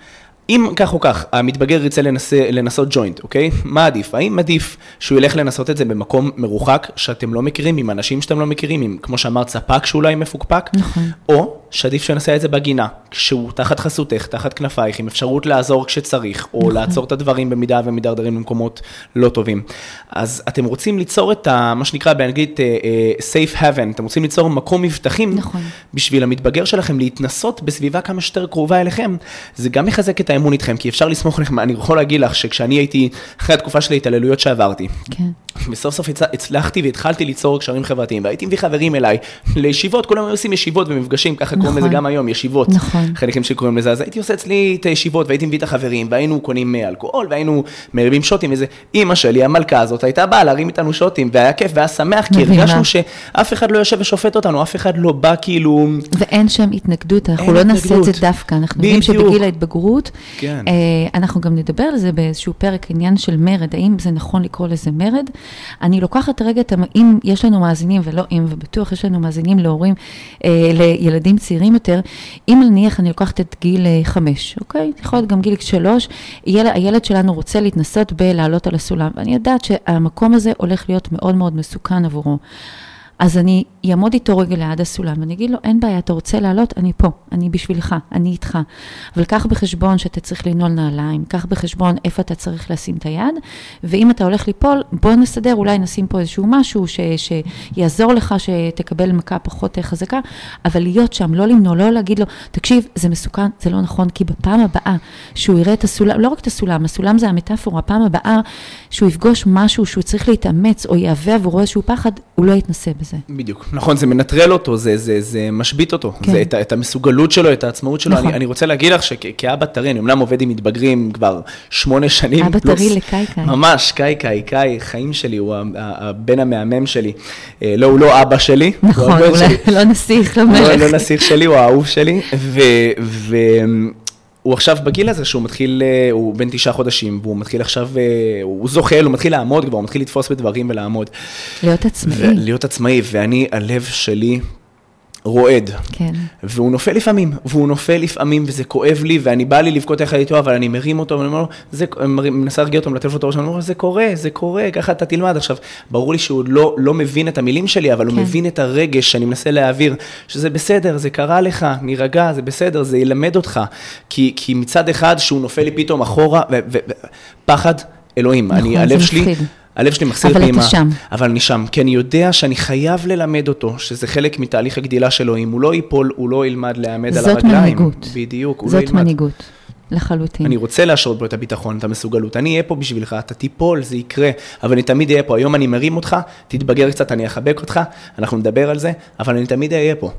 אם כך או כך, המתבגר ירצה לנסה, לנסות ג'וינט, אוקיי? מה עדיף? האם עדיף שהוא ילך לנסות את זה במקום מרוחק, שאתם לא מכירים, עם אנשים שאתם לא מכירים, עם, כמו שאמרת, ספק שאולי מפוקפק? נכון. או שעדיף שנעשה את זה בגינה, כשהוא תחת חסותך, תחת כנפייך, עם אפשרות לעזור כשצריך, או נכון. לעצור את הדברים במידה ומדרדרים למקומות לא טובים. אז אתם רוצים ליצור את ה, מה שנקרא באנגלית uh, uh, safe heaven, אתם רוצים ליצור מקום מבטחים, נכון. בשביל המתבגר שלכם להתנסות בסביבה כמה שיותר קרובה אליכם, זה גם מחזק את האמון איתכם, כי אפשר לסמוך עליכם, אני יכול להגיד לך שכשאני הייתי, אחרי התקופה של ההתעללויות שעברתי, כן. וסוף סוף הצלחתי והתחלתי ליצור קשרים חברתיים, והייתי מביא חברים אליי לישיבות, כולם היו עושים ישיבות ומפגשים, ככה נכון. קוראים לזה גם היום, ישיבות, נכון. חלקים שקוראים לזה, אז הייתי עושה אצלי את הישיבות, והייתי מביא את החברים, והיינו קונים אלכוהול, והיינו מרימים שוטים, וזה, אימא שלי, המלכה הזאת, הייתה באה להרים איתנו שוטים, והיה כיף והיה שמח, כי הרגשנו שאף אחד לא יושב ושופט אותנו, אף אחד לא בא כאילו... ואין שם התנגדות, אנחנו לא נעשה את זה דווקא, אנחנו יודעים שבגיל ההתבגרות, כן. אה, אנחנו גם נדבר על זה באיזשהו פרק, עניין של מרד, האם זה נכון לקרוא לזה מרד? אני לוקחת רגע את, אם יש לנו מאזינים, ולא אם, ובטוח יש לנו מאזינים להורים, אה, לילדים צעירים יותר, אם נניח אני לוקחת את גיל אה, חמש, אוקיי? יכול להיות גם גיל שלוש, ילד, הילד שלנו רוצה להתנסות בלעלות על הסולם, ואני יודעת שהמקום הזה הולך להיות מאוד מאוד מסוכן עבורו. אז אני אעמוד איתו רגע ליד הסולם, ואני אגיד לו, אין בעיה, אתה רוצה לעלות? אני פה, אני בשבילך, אני איתך. אבל קח בחשבון שאתה צריך לנעול נעליים, קח בחשבון איפה אתה צריך לשים את היד, ואם אתה הולך ליפול, בוא נסדר, אולי נשים פה איזשהו משהו ש, שיעזור לך, שתקבל מכה פחות חזקה, אבל להיות שם, לא למנוע, לא להגיד לו, תקשיב, זה מסוכן, זה לא נכון, כי בפעם הבאה שהוא יראה את הסולם, לא רק את הסולם, הסולם זה המטאפורה, הפעם הבאה שהוא יפגוש משהו שהוא צריך להתאמץ, או יהווה עבורו איזשהו פחד, הוא לא יתנסה בזה. בדיוק, נכון, זה מנטרל אותו, זה, זה, זה משבית אותו, כן. זה את, את המסוגלות שלו, את העצמאות שלו. נכון. אני, אני רוצה להגיד לך שכאבא טרי, אני אומנם עובד עם מתבגרים כבר שמונה שנים אבא טרי לקאי ממש, קאי קאי חיים שלי, הוא הבן המהמם שלי. אה, לא, הוא לא אבא שלי. נכון, אולי לא נסיך, לא מלך. לא, לא נסיך שלי, הוא האהוב שלי. ו... ו הוא עכשיו בגיל הזה שהוא מתחיל, אה, הוא בן תשעה חודשים, והוא מתחיל עכשיו, אה, הוא זוחל, הוא מתחיל לעמוד כבר, הוא מתחיל לתפוס בדברים ולעמוד. להיות עצמאי. להיות עצמאי, ואני, הלב שלי רועד. כן. והוא נופל לפעמים, והוא נופל לפעמים, וזה כואב לי, ואני בא לי לבכות יחד איתו, אבל אני מרים אותו, ואני אומר לו, זה, מנסה להרגיע אותו, מלטף אותו ראש, אני אומר לו, זה קורה, זה קורה, ככה אתה תלמד. עכשיו, ברור לי שהוא לא, לא מבין את המילים שלי, אבל כן. הוא מבין את הרגש שאני מנסה להעביר, שזה בסדר, זה קרה לך, נירגע, זה בסדר, זה ילמד אותך. כי, כי מצד אחד, שהוא נופל לי פתאום אחורה, ופחד, אלוהים, נכון, אני, הלב שלי... הלב שלי מחסיר פעימה. אבל אתה שם. אבל אני שם, כי אני יודע שאני חייב ללמד אותו, שזה חלק מתהליך הגדילה שלו, אם הוא לא ייפול, הוא לא ילמד להעמד על הרגליים. זאת מנהיגות. בדיוק, הוא לא ילמד. זאת מנהיגות. לחלוטין. אני רוצה להשרות בו את הביטחון, את המסוגלות. אני אהיה פה בשבילך, אתה תיפול, זה יקרה, אבל אני תמיד אהיה פה. היום אני מרים אותך, תתבגר קצת, אני אחבק אותך, אנחנו נדבר על זה, אבל אני תמיד אהיה פה.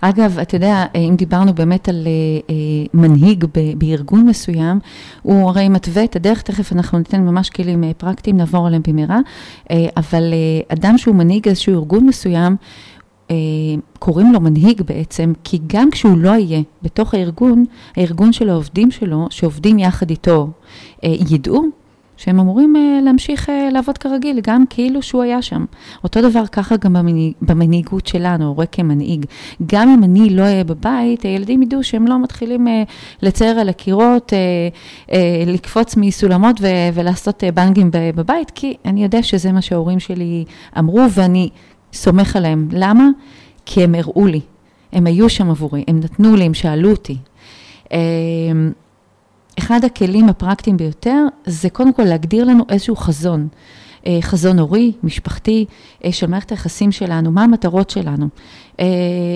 אגב, אתה יודע, אם דיברנו באמת על uh, uh, מנהיג בארגון מסוים, הוא הרי מתווה את הדרך, תכף אנחנו ניתן ממש כלים uh, פרקטיים, נעבור עליהם במהרה, אבל אדם שהוא מנהיג איזשהו ארגון מסוים, אה, קוראים לו מנהיג בעצם, כי גם כשהוא לא יהיה בתוך הארגון, הארגון של העובדים שלו, שעובדים יחד איתו, אה, ידעו שהם אמורים uh, להמשיך לעבוד כרגיל, גם כאילו שהוא היה שם. אותו דבר ככה גם במנהיג, במנהיגות שלנו, הורה כמנהיג. גם אם אני לא אהיה בבית, הילדים ידעו שהם לא מתחילים לצייר על הקירות, לקפוץ מסולמות ולעשות בנגים בבית, כי אני יודע שזה מה שההורים שלי אמרו, ואני סומך עליהם. למה? כי הם הראו לי, הם היו שם עבורי, הם נתנו לי, הם שאלו אותי. Uh, אחד הכלים הפרקטיים ביותר זה קודם כל להגדיר לנו איזשהו חזון. אה, חזון הורי, משפחתי, אה, של מערכת היחסים שלנו, מה המטרות שלנו. אה,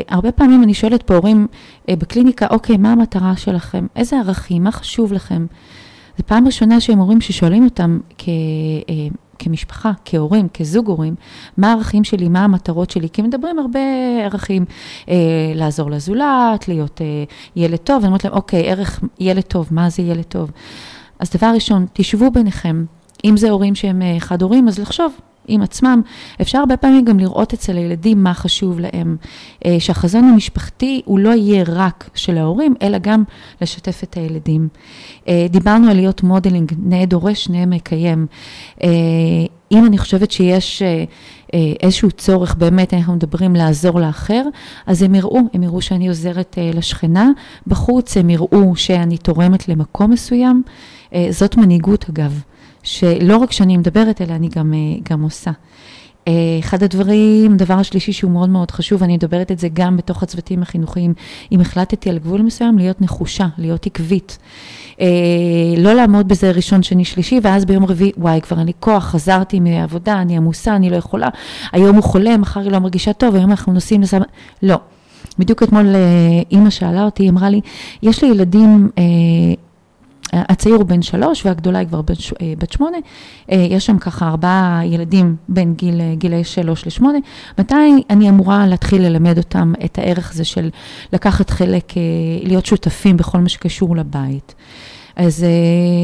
הרבה פעמים אני שואלת פה הורים בקליניקה, אוקיי, מה המטרה שלכם? איזה ערכים? מה חשוב לכם? זו פעם ראשונה שהם הורים ששואלים אותם. כמשפחה, כהורים, כזוג הורים, מה הערכים שלי, מה המטרות שלי, כי מדברים הרבה ערכים, אה, לעזור לזולת, להיות אה, ילד טוב, ואני אומרת להם, אוקיי, ערך ילד טוב, מה זה ילד טוב? אז דבר ראשון, תשבו ביניכם, אם זה הורים שהם אה, חד הורים, אז לחשוב, עם עצמם. אפשר הרבה פעמים גם לראות אצל הילדים מה חשוב להם, אה, שהחזון המשפחתי הוא לא יהיה רק של ההורים, אלא גם לשתף את הילדים. אה, דיברנו על להיות modeling, נאה דורש, נאה מקיים. אה, אם אני חושבת שיש איזשהו צורך, באמת, אנחנו מדברים לעזור לאחר, אז הם יראו, הם יראו שאני עוזרת לשכנה בחוץ, הם יראו שאני תורמת למקום מסוים. זאת מנהיגות, אגב. שלא רק שאני מדברת, אלא אני גם, אה, גם עושה. אה, אחד הדברים, הדבר השלישי שהוא מאוד מאוד חשוב, אני מדברת את זה גם בתוך הצוותים החינוכיים, אם החלטתי על גבול מסוים, להיות נחושה, להיות עקבית. אה, לא לעמוד בזה ראשון, שני, שלישי, ואז ביום רביעי, וואי, כבר אין לי כוח, חזרתי מהעבודה, אני עמוסה, אני לא יכולה, היום הוא חולה, מחר היא לא מרגישה טוב, היום אנחנו נוסעים לסבא, לא. בדיוק אתמול אימא שאלה אותי, היא אמרה לי, יש לי ילדים הצעיר הוא בן שלוש והגדולה היא כבר בת, אה, שמונה. אה, יש שם ככה ארבעה ילדים בין גיל, אה, גילי שלוש לשמונה. מתי אני אמורה להתחיל ללמד אותם את הערך הזה של לקחת חלק, להיות שותפים בכל מה שקשור לבית? אז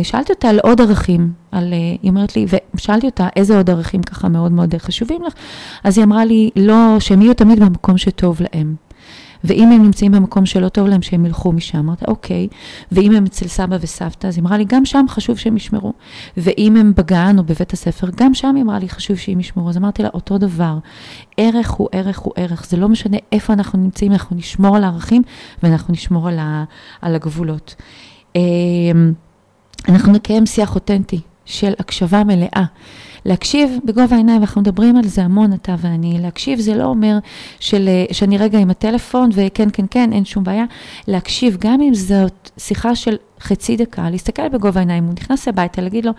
שאלתי אותה על עוד ערכים, על, היא אומרת לי, ושאלתי אותה איזה עוד ערכים ככה מאוד מאוד חשובים לך, אז היא אמרה לי, לא, שהם יהיו תמיד במקום שטוב להם. ואם הם נמצאים במקום שלא טוב להם, שהם ילכו משם. אמרתי, אוקיי. ואם הם אצל סבא וסבתא, אז היא אמרה לי, גם שם חשוב שהם ישמרו. ואם הם בגן או בבית הספר, גם שם היא אמרה לי, חשוב שהם ישמרו. אז אמרתי לה, אותו דבר. ערך הוא ערך הוא ערך. זה לא משנה איפה אנחנו נמצאים, אנחנו נשמור על הערכים ואנחנו נשמור על, ה, על הגבולות. אמ, אנחנו נקיים שיח אותנטי של הקשבה מלאה. להקשיב בגובה העיניים, ואנחנו מדברים על זה המון, אתה ואני, להקשיב זה לא אומר של, שאני רגע עם הטלפון וכן, כן, כן, אין שום בעיה. להקשיב, גם אם זאת שיחה של חצי דקה, להסתכל בגובה העיניים, הוא נכנס הביתה, להגיד לו,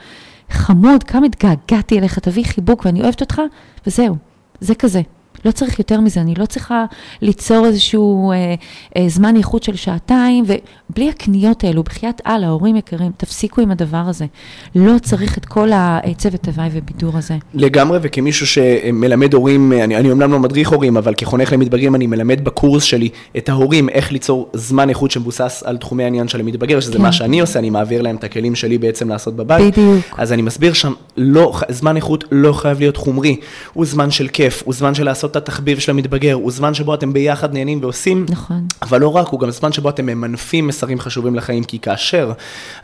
חמוד, כמה התגעגעתי אליך, תביא חיבוק ואני אוהבת אותך, וזהו, זה כזה. לא צריך יותר מזה, אני לא צריכה ליצור איזשהו אה, אה, זמן איכות של שעתיים, ובלי הקניות האלו, בחייאת אללה, הורים יקרים, תפסיקו עם הדבר הזה. לא צריך את כל הצוות הוואי ובידור הזה. לגמרי, וכמישהו שמלמד הורים, אני, אני אומנם לא מדריך הורים, אבל כחונך למתבגרים, אני מלמד בקורס שלי את ההורים איך ליצור זמן איכות שמבוסס על תחומי העניין של המתבגר, שזה כן. מה שאני עושה, אני מעביר להם את הכלים שלי בעצם לעשות בבית. בדיוק. אז אני מסביר שם, לא, זמן איכות לא חייב להיות חומרי, הוא זמן של כיף, הוא זמן של לעשות את התחביב של המתבגר, הוא זמן שבו אתם ביחד נהנים ועושים, נכון. אבל לא רק, הוא גם זמן שבו אתם ממנפים מסרים חשובים לחיים, כי כאשר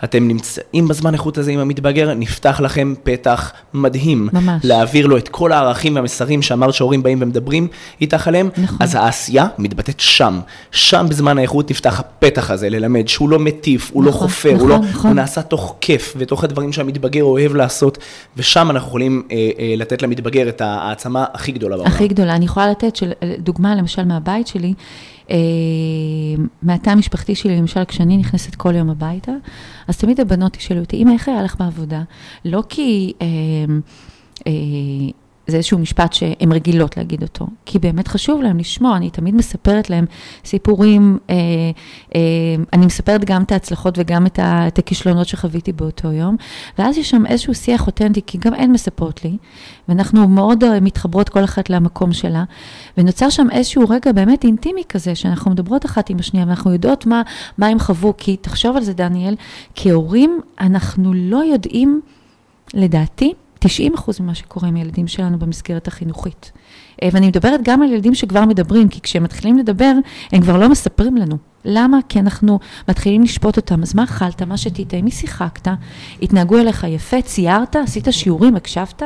אתם נמצאים בזמן איכות הזה עם המתבגר, נפתח לכם פתח מדהים. ממש. להעביר לו את כל הערכים והמסרים שאמרת שהורים באים ומדברים איתך עליהם, נכון. אז העשייה מתבטאת שם. שם בזמן האיכות נפתח הפתח הזה ללמד, שהוא לא מטיף, הוא לא נכון, לא חופר, נכון, הוא, לא, נכון. הוא נעשה תוך כיף ותוך הדברים שהמתבגר אוהב לעשות, ושם אנחנו יכולים אה, אה, לתת למתבגר את העצמה הכי גדולה בעולם. הכי גדולה. אני יכולה לתת של, דוגמה, למשל, מהבית שלי, אה, מהתא המשפחתי שלי, למשל, כשאני נכנסת כל יום הביתה, אז תמיד הבנות ישאלו אותי, אמא, איך היה לך בעבודה? לא כי... אה, אה, זה איזשהו משפט שהן רגילות להגיד אותו, כי באמת חשוב להם לשמוע, אני תמיד מספרת להם סיפורים, אה, אה, אני מספרת גם את ההצלחות וגם את, ה, את הכישלונות שחוויתי באותו יום, ואז יש שם איזשהו שיח אותנטי, כי גם הן מספרות לי, ואנחנו מאוד אה, מתחברות כל אחת למקום שלה, ונוצר שם איזשהו רגע באמת אינטימי כזה, שאנחנו מדברות אחת עם השנייה, ואנחנו יודעות מה, מה הם חוו, כי תחשוב על זה, דניאל, כהורים, אנחנו לא יודעים, לדעתי, 90 אחוז ממה שקורה עם הילדים שלנו במסגרת החינוכית. אה, ואני מדברת גם על ילדים שכבר מדברים, כי כשהם מתחילים לדבר, הם כבר לא מספרים לנו. למה? כי אנחנו מתחילים לשפוט אותם. אז מה אכלת? מה שתית? עם מי שיחקת? התנהגו אליך יפה? ציירת? עשית שיעורים? הקשבת?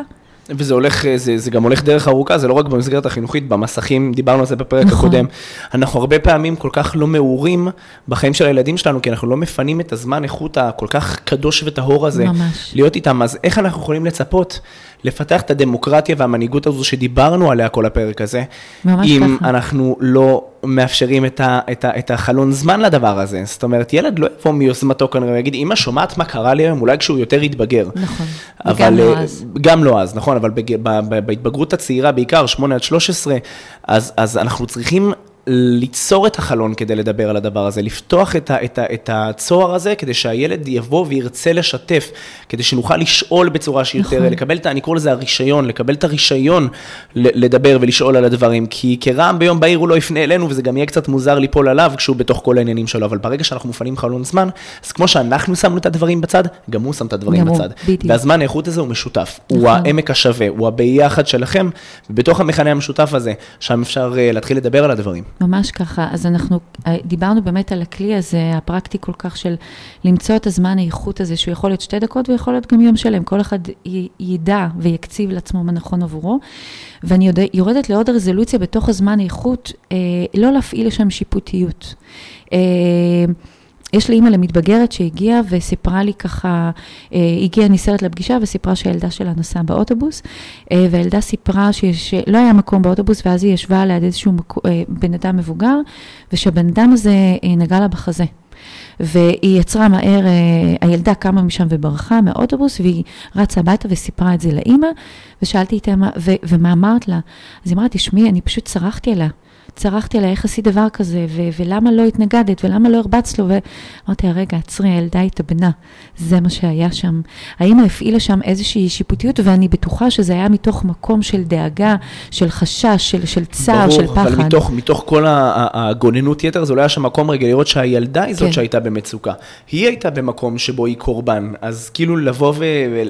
וזה הולך, זה, זה גם הולך דרך ארוכה, זה לא רק במסגרת החינוכית, במסכים, דיברנו על זה בפרק נכון. הקודם. אנחנו הרבה פעמים כל כך לא מעורים בחיים של הילדים שלנו, כי אנחנו לא מפנים את הזמן איכות הכל כך קדוש וטהור הזה, ממש. להיות איתם. אז איך אנחנו יכולים לצפות לפתח את הדמוקרטיה והמנהיגות הזו שדיברנו עליה כל הפרק הזה, אם ככה. אנחנו לא מאפשרים את, ה, את, ה, את החלון זמן לדבר הזה. זאת אומרת, ילד לא יבוא מיוזמתו כנראה ויגיד, אמא שומעת מה קרה לי היום, אולי כשהוא יותר יתבגר. נכון, אבל, וגם לא אז. גם לא אז, נכון, אבל בג, ב, ב, בהתבגרות הצעירה, בעיקר 8 עד 13, אז, אז אנחנו צריכים ליצור את החלון כדי לדבר על הדבר הזה, לפתוח את, ה, את, ה, את הצוהר הזה כדי שהילד יבוא וירצה לשתף, כדי שנוכל לשאול בצורה שיותר, נכון. לקבל את, אני קורא לזה הרישיון, לקבל את הרישיון לדבר ולשאול על הדברים, כי כרעם ביום בהיר הוא לא יפנה אלינו וזה גם יהיה קצת מוזר ליפול עליו כשהוא בתוך כל העניינים שלו, אבל ברגע שאנחנו מפנים חלון זמן, אז כמו שאנחנו שמנו את הדברים בצד, גם הוא שם את הדברים בצד. בדיוק. והזמן האיכות הזה הוא משותף, נכון. הוא העמק השווה, הוא הביחד שלכם, ובתוך המכנה המשותף הזה, שם אפשר אה, להתחיל לדבר על הדברים. ממש ככה. אז אנחנו אה, דיברנו באמת על הכלי הזה, הפרקטי כל כך של למצוא את הזמן האיכות הזה, שהוא יכול להיות שתי דקות ויכול להיות גם יום שלם. כל אחד ידע ויקציב לעצמו מה נכון עבורו. ואני יודע, יורדת לעוד רזולוציה בתוך הזמן האיכות, אה, לא להפעיל לשם שיפוטיות. אה, יש לי אימא למתבגרת שהגיעה וסיפרה לי ככה, אה, הגיעה נסערת לפגישה וסיפרה שהילדה שלה נסעה באוטובוס, אה, והילדה סיפרה שלא היה מקום באוטובוס ואז היא ישבה ליד איזשהו אה, בן אדם מבוגר, ושהבן אדם הזה נגע לה בחזה. והיא יצרה מהר, הילדה קמה משם וברחה מהאוטובוס, והיא רצה הביתה וסיפרה את זה לאימא, ושאלתי איתה, ומה אמרת לה? אז היא אמרה, תשמעי, אני פשוט צרחתי עליה. צרחתי עליה, איך עשית דבר כזה, ו- ולמה לא התנגדת, ולמה לא הרבצת לו, ואמרתי רגע, עצרי, הילדה התאבנה, זה מה שהיה שם. האמא הפעילה שם איזושהי שיפוטיות, ואני בטוחה שזה היה מתוך מקום של דאגה, של חשש, של, של צער, ברור, של פחד. ברור, אבל מתוך, מתוך כל הגוננות יתר, זה לא היה שם מקום רגע לראות שהילדה היא זאת כן. שהייתה במצוקה. היא הייתה במקום שבו היא קורבן, אז כאילו לבוא ו...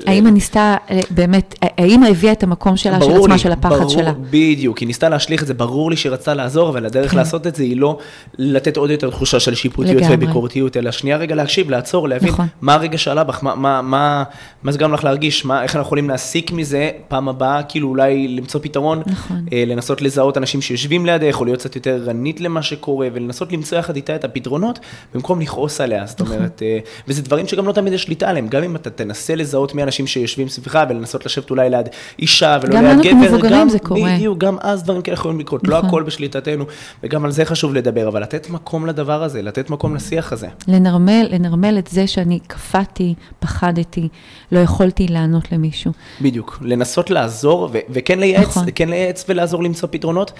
האמא ניסתה, אה, באמת, האמא הביאה את המקום שלה, של עצמה, לי, של הפחד ברור, שלה. בדיוק, היא ניסתה להשליך את זה, ברור לי שהיא רצתה לעזור. לעזור, אבל הדרך כן. לעשות את זה היא לא לתת עוד יותר תחושה של שיפוטיות לגמרי. וביקורתיות, אלא שנייה רגע להקשיב, לעצור, להבין נכון. מה הרגע שעלה בך, מה, מה, מה, מה זה גרם לך להרגיש, מה, איך אנחנו יכולים להסיק מזה פעם הבאה, כאילו אולי למצוא פתרון, נכון. אה, לנסות לזהות אנשים שיושבים לידך, או להיות קצת יותר ערנית למה שקורה, ולנסות למצוא יחד איתה את הפתרונות, במקום לכעוס עליה, זאת נכון. אומרת, אה, וזה דברים שגם לא תמיד יש שליטה עליהם, גם אם אתה תנסה לזהות מי האנשים שיושבים סביבך, ולנסות לשבת אולי ליד אישה ולא ליד גבר, גם, בדיוק, גם אז דברים כאלה יכולים לקרות, לא נכון. לא הכל בשליטתנו, וגם על זה חשוב לדבר, אבל לתת מקום לדבר הזה, לתת מקום לשיח הזה. לנרמל, לנרמל את זה שאני קפאתי, פחדתי, לא יכולתי לענות למישהו. בדיוק, לנסות לעזור, ו- וכן לייעץ, נכון. כן לייעץ ולעזור למצוא פתרונות,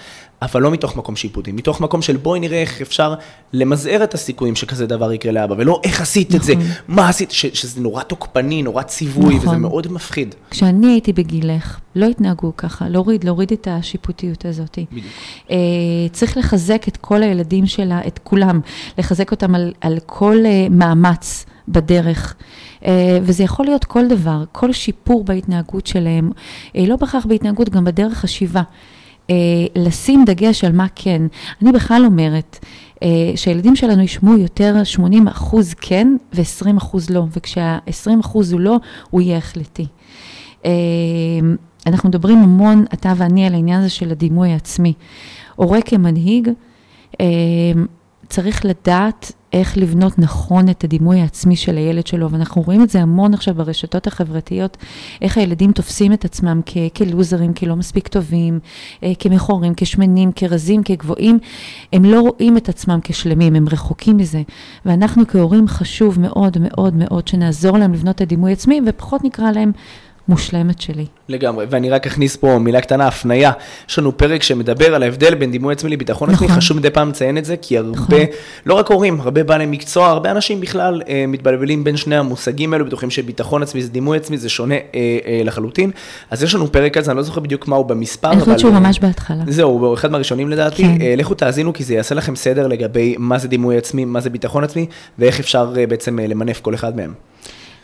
אבל לא מתוך מקום שיפוטי, מתוך מקום של בואי נראה איך אפשר למזער את הסיכויים שכזה דבר יקרה לאבא, ולא איך עשית נכון. את זה, נכון. מה עשית, ש- שזה נורא תוקפני, נורא ציווי, נכון. וזה מאוד מפחיד. כשאני הייתי בגילך, לא התנהגו ככה, להוריד, להוריד את השיפוטיות הזאת. בדיוק. אה, צריך לחזק את כל הילדים שלה, את כולם, לחזק אותם על, על כל uh, מאמץ בדרך. Uh, וזה יכול להיות כל דבר, כל שיפור בהתנהגות שלהם, uh, לא בהכרח בהתנהגות, גם בדרך השיבה. Uh, לשים דגש על מה כן. אני בכלל אומרת, uh, שהילדים שלנו ישמעו יותר 80 אחוז כן ו-20 אחוז לא, וכשה-20 אחוז הוא לא, הוא יהיה החלטי. Uh, אנחנו מדברים המון, אתה ואני, על העניין הזה של הדימוי העצמי. הורה כמנהיג אה, צריך לדעת איך לבנות נכון את הדימוי העצמי של הילד שלו, ואנחנו רואים את זה המון עכשיו ברשתות החברתיות, איך הילדים תופסים את עצמם כ- כלוזרים, כלא מספיק טובים, אה, כמכורים, כשמנים, כרזים, כגבוהים, הם לא רואים את עצמם כשלמים, הם רחוקים מזה. ואנחנו כהורים חשוב מאוד מאוד מאוד שנעזור להם לבנות את הדימוי העצמי, ופחות נקרא להם מושלמת שלי. לגמרי, ואני רק אכניס פה מילה קטנה, הפנייה. יש לנו פרק שמדבר על ההבדל בין דימוי עצמי לביטחון נכון. עצמי, חשוב מדי פעם לציין את זה, כי הרבה, נכון. לא רק הורים, הרבה בעלי מקצוע, הרבה אנשים בכלל אה, מתבלבלים בין שני המושגים האלו, בטוחים שביטחון עצמי זה דימוי עצמי, זה שונה אה, אה, לחלוטין. אז יש לנו פרק כזה, אני לא זוכר בדיוק מה הוא במספר, אני חושבת שהוא אה, ממש בהתחלה. זהו, הוא אחד מהראשונים לדעתי. כן. אה, לכו תאזינו, כי זה יעשה לכם סדר לגבי מה זה דימוי עצמי, מה זה ביטחון עצמי, ואיך אפשר אה, בעצם אה, למנף כל אחד מהם.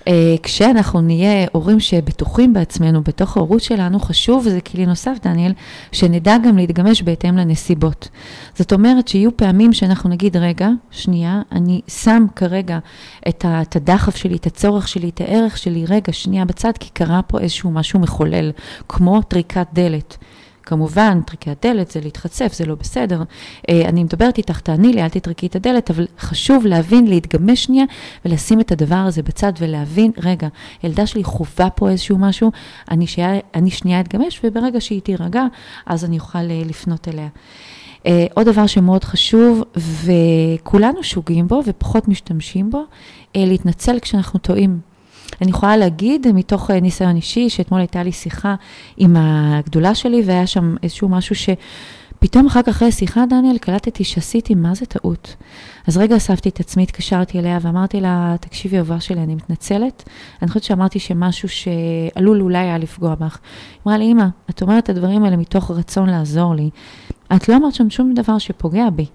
אה, כשאנחנו נהיה הורים שבטוחים בעצמנו, בתוך ההורות שלנו, חשוב, וזה כלי נוסף, דניאל, שנדע גם להתגמש בהתאם לנסיבות. זאת אומרת שיהיו פעמים שאנחנו נגיד, רגע, שנייה, אני שם כרגע את, הדחף שלי, את הצורך שלי, את הערך שלי, רגע, שנייה בצד, כי קרה פה איזשהו משהו מחולל, כמו טריקת דלת. כמובן, טריקת הדלת זה להתחצף, זה לא בסדר. אה, אני מדברת איתך, תעני לי, אל תטרקי את הדלת, אבל חשוב להבין, להתגמש שנייה ולשים את הדבר הזה בצד ולהבין, רגע, ילדה שלי חווה פה איזשהו משהו, אני, שיה, אני שנייה אתגמש, וברגע שהיא תירגע, אז אני אוכל אה, לפנות אליה. Uh, עוד דבר שמאוד חשוב, וכולנו שוגים בו ופחות משתמשים בו, להתנצל כשאנחנו טועים. אני יכולה להגיד מתוך אה, ניסיון אישי, שאתמול הייתה לי שיחה עם הגדולה שלי, והיה שם איזשהו משהו ש... פתאום אחר כך אחרי שיחה, דניאל, קלטתי שעשיתי מה זה טעות. אז רגע אספתי את עצמי, התקשרתי אליה ואמרתי לה, תקשיבי, אהובה שלי, אני מתנצלת. אני חושבת שאמרתי שמשהו שעלול אולי היה לפגוע בך. היא אמרה לי, אמא, את אומרת את הדברים האלה מתוך רצון לעזור לי. את לא אמרת שם שום דבר שפוגע בי.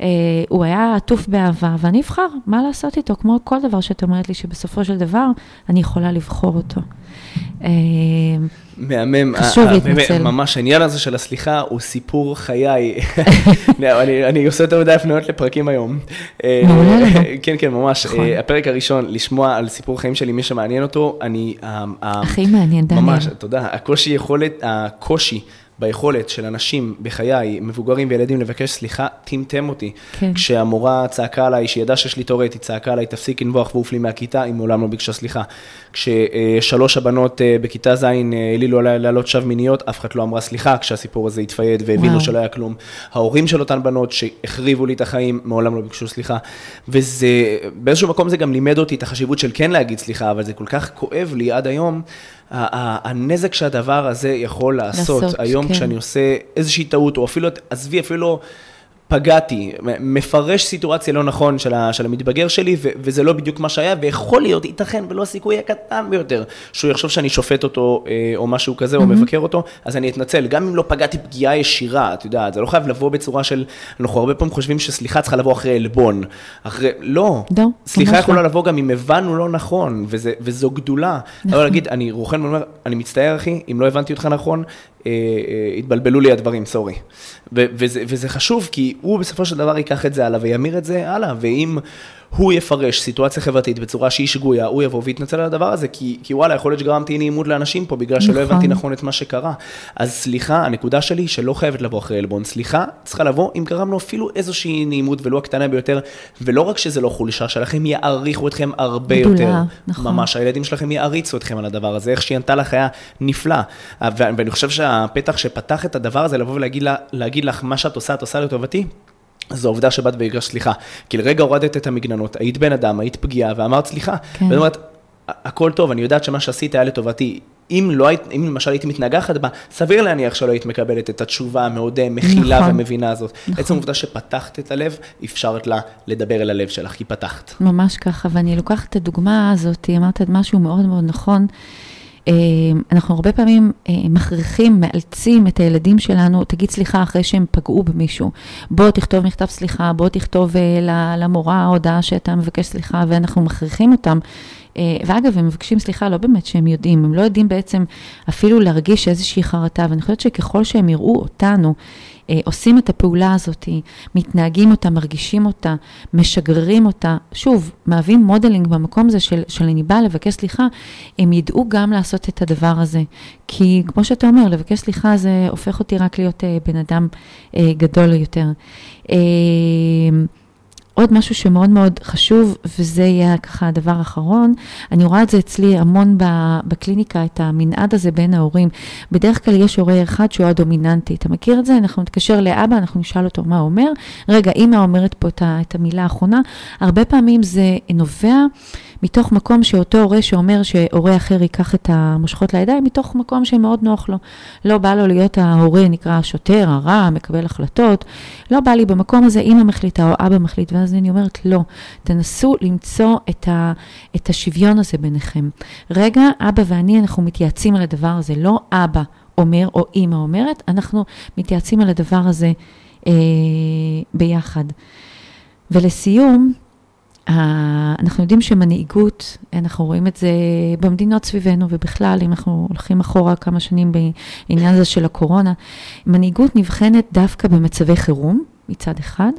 אה, הוא היה עטוף באהבה, ואני אבחר מה לעשות איתו, כמו כל דבר שאת אומרת לי, שבסופו של דבר אני יכולה לבחור אותו. אה, מהמם. חשוב אה, להתנצל. ממש העניין הזה של הסליחה הוא סיפור חיי. (laughs) אני, אני עושה יותר מדי הפניות לפרקים היום. (laughs) כן, כן, ממש. נכון. הפרק הראשון, לשמוע על סיפור חיים שלי, מי שמעניין אותו, אני... הכי מעניין, דניאל. ממש, תודה. הקושי יכולת, הקושי ביכולת של אנשים בחיי, מבוגרים וילדים, לבקש סליחה, טמטם אותי. כן. כשהמורה צעקה עליי, שהיא ידעה שיש לי טורט, היא צעקה עליי, תפסיק לנבוח ועוף לי מהכיתה, היא מעולם לא ביקשה סליחה. כששלוש הבנות אה, בכיתה ז' אה, העלילו עליי לעלות שווא מיניות, אף אחד לא אמרה סליחה כשהסיפור הזה התפייד והבינו שלא היה כלום. ההורים של אותן בנות שהחריבו לי את החיים, מעולם לא ביקשו סליחה. וזה, באיזשהו מקום זה גם לימד אותי את החשיבות של כן להגיד סליחה, אבל זה כל כך כואב לי עד היום. הנזק שהדבר הזה יכול לעשות, לעשות היום כן. כשאני עושה איזושהי טעות, או אפילו, עזבי, אפילו. פגעתי, מפרש סיטואציה לא נכון של, ה, של המתבגר שלי, ו, וזה לא בדיוק מה שהיה, ויכול להיות, ייתכן, ולא הסיכוי הקטן ביותר, שהוא יחשוב שאני שופט אותו, אה, או משהו כזה, mm-hmm. או מבקר אותו, אז אני אתנצל, גם אם לא פגעתי פגיעה ישירה, את יודעת, זה לא חייב לבוא בצורה של, אנחנו הרבה פעמים חושבים שסליחה צריכה לבוא אחרי עלבון, אחרי, לא, לא סליחה יכולה לא. לבוא גם אם הבנו לא נכון, וזה, וזו גדולה, נכון. לא להגיד, אני רוחן ואומר, אני מצטער אחי, אם לא הבנתי אותך נכון, התבלבלו לי הדברים, סורי. וזה, וזה חשוב, כי הוא בסופו של דבר ייקח את זה הלאה וימיר את זה הלאה, ואם... הוא יפרש סיטואציה חברתית בצורה שהיא שגויה, הוא יבוא ויתנצל על הדבר הזה, כי, כי וואלה, יכול להיות שגרמתי נעימות לאנשים פה, בגלל שלא נכון. הבנתי נכון את מה שקרה. אז סליחה, הנקודה שלי שלא חייבת לבוא אחרי עלבון, סליחה, צריכה לבוא אם גרמנו אפילו איזושהי נעימות, ולו הקטנה ביותר, ולא רק שזה לא חולשה שלכם, יעריכו אתכם הרבה גדולה, יותר. נכון. ממש, הילדים שלכם יעריצו אתכם על הדבר הזה, איך שהיא ענתה לך היה נפלא. ואני חושב שהפתח שפתח את הדבר הזה, לבוא ולהגיד לך, מה שאת עושה, את עושה לטובתי, זו עובדה שבאת והגרשת סליחה. כי לרגע הורדת את המגננות, היית בן אדם, היית פגיעה, ואמרת סליחה. כן. ואת אומרת, הכל טוב, אני יודעת שמה שעשית היה לטובתי. אם לא היית, אם למשל הייתי מתנגחת בה, סביר להניח שלא היית מקבלת את התשובה המאוד מכילה נכון, ומבינה הזאת. נכון. עצם העובדה שפתחת את הלב, אפשרת לה לדבר אל הלב שלך, כי פתחת. ממש ככה, ואני לוקחת את הדוגמה הזאת, אמרת משהו מאוד מאוד נכון. אה, אנחנו הרבה פעמים אה, מכריחים, מאלצים את הילדים שלנו, תגיד סליחה אחרי שהם פגעו במישהו. בוא תכתוב מכתב סליחה, בוא תכתוב אה, למורה הודעה שאתה מבקש סליחה, ואנחנו מכריחים אותם. ואגב, הם מבקשים סליחה, לא באמת שהם יודעים, הם לא יודעים בעצם אפילו להרגיש איזושהי חרטה, ואני חושבת שככל שהם יראו אותנו, עושים את הפעולה הזאת, מתנהגים אותה, מרגישים אותה, משגרים אותה, שוב, מהווים modeling במקום הזה של, של אני באה לבקש סליחה, הם ידעו גם לעשות את הדבר הזה. כי כמו שאתה אומר, לבקש סליחה זה הופך אותי רק להיות אה, בן אדם אה, גדול יותר. עוד משהו שמאוד מאוד חשוב, וזה יהיה ככה הדבר האחרון, אני רואה את זה אצלי המון בקליניקה, את המנעד הזה בין ההורים. בדרך כלל יש הורה אחד שהוא הדומיננטי. אתה מכיר את זה? אנחנו נתקשר לאבא, אנחנו נשאל אותו מה הוא אומר. רגע, אמא אומרת פה את המילה האחרונה. הרבה פעמים זה נובע מתוך מקום שאותו הורה שאומר שהורה אחר ייקח את המושכות לידיים, מתוך מקום שמאוד נוח לו. לא בא לו להיות ההורה, נקרא השוטר, הרע, מקבל החלטות. לא בא לי במקום הזה, אמא מחליטה או אבא מחליט, ואז אני אומרת, לא. תנסו למצוא את, ה, את השוויון הזה ביניכם. רגע, אבא ואני, אנחנו מתייעצים על הדבר הזה, לא אבא אומר או אימא אומרת, אנחנו מתייעצים על הדבר הזה אה, ביחד. ולסיום, אנחנו יודעים שמנהיגות, אנחנו רואים את זה במדינות סביבנו ובכלל, אם אנחנו הולכים אחורה כמה שנים בעניין הזה של הקורונה, מנהיגות נבחנת דווקא במצבי חירום. מצד אחד,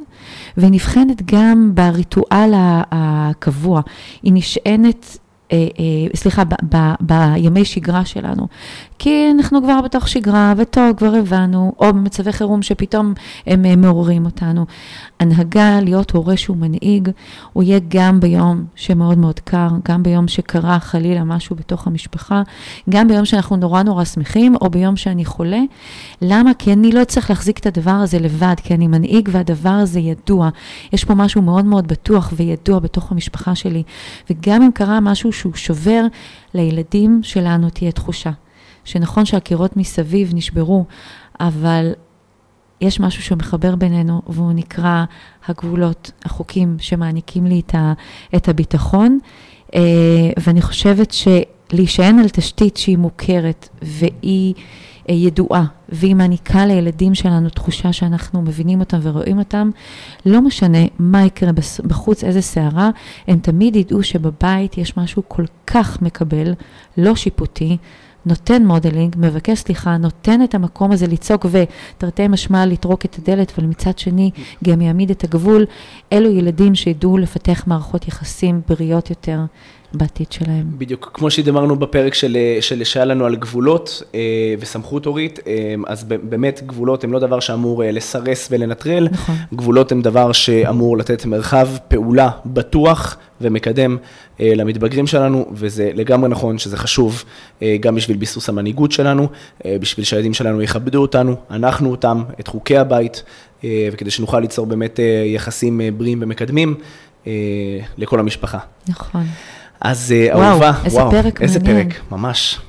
והיא נבחנת גם בריטואל הקבוע. היא נשענת אה, אה, סליחה, בימי שגרה שלנו. כי אנחנו כבר בתוך שגרה, וטוב, כבר הבנו, או במצבי חירום שפתאום הם אה, מעוררים אותנו. הנהגה, להיות הורה שהוא מנהיג, הוא יהיה גם ביום שמאוד מאוד קר, גם ביום שקרה חלילה משהו בתוך המשפחה, גם ביום שאנחנו נורא נורא שמחים, או ביום שאני חולה. למה? כי אני לא צריך להחזיק את הדבר הזה לבד, כי אני מנהיג והדבר הזה ידוע. יש פה משהו מאוד מאוד בטוח וידוע בתוך המשפחה שלי. וגם אם קרה משהו שהוא שובר, לילדים שלנו תהיה תחושה. שנכון שהקירות מסביב נשברו, אבל יש משהו שמחבר בינינו, והוא נקרא הגבולות, החוקים שמעניקים לי את, הביטחון. אה, ואני חושבת שלהישען על תשתית שהיא מוכרת והיא ידועה, והיא מעניקה לילדים שלנו תחושה שאנחנו מבינים אותם ורואים אותם, לא משנה מה יקרה בחוץ, איזה סערה, הם תמיד ידעו שבבית יש משהו כל כך מקבל, לא שיפוטי. נותן modeling, מבקש סליחה, נותן את המקום הזה לצעוק ותרתי משמע לטרוק את הדלת, אבל מצד שני גם יעמיד את הגבול. אלו ילדים שידעו לפתח מערכות יחסים בריאות יותר בעתיד שלהם. בדיוק, כמו שדיברנו בפרק של, של שהיה לנו על גבולות אה, וסמכות הורית, אה, אז באמת גבולות הם לא דבר שאמור אה, לסרס ולנטרל, נכון. גבולות הם דבר שאמור לתת מרחב פעולה בטוח ומקדם אה, למתבגרים שלנו, וזה לגמרי נכון שזה חשוב אה, גם בשביל ביסוס המנהיגות שלנו, אה, בשביל שהילדים שלנו יכבדו אותנו, אנחנו אותם, את חוקי הבית, אה, וכדי שנוכל ליצור באמת אה, יחסים אה, בריאים ומקדמים אה, לכל המשפחה. נכון. אז אה, וואו, אהובה, איזה וואו, פרק איזה מעניין. פרק, ממש.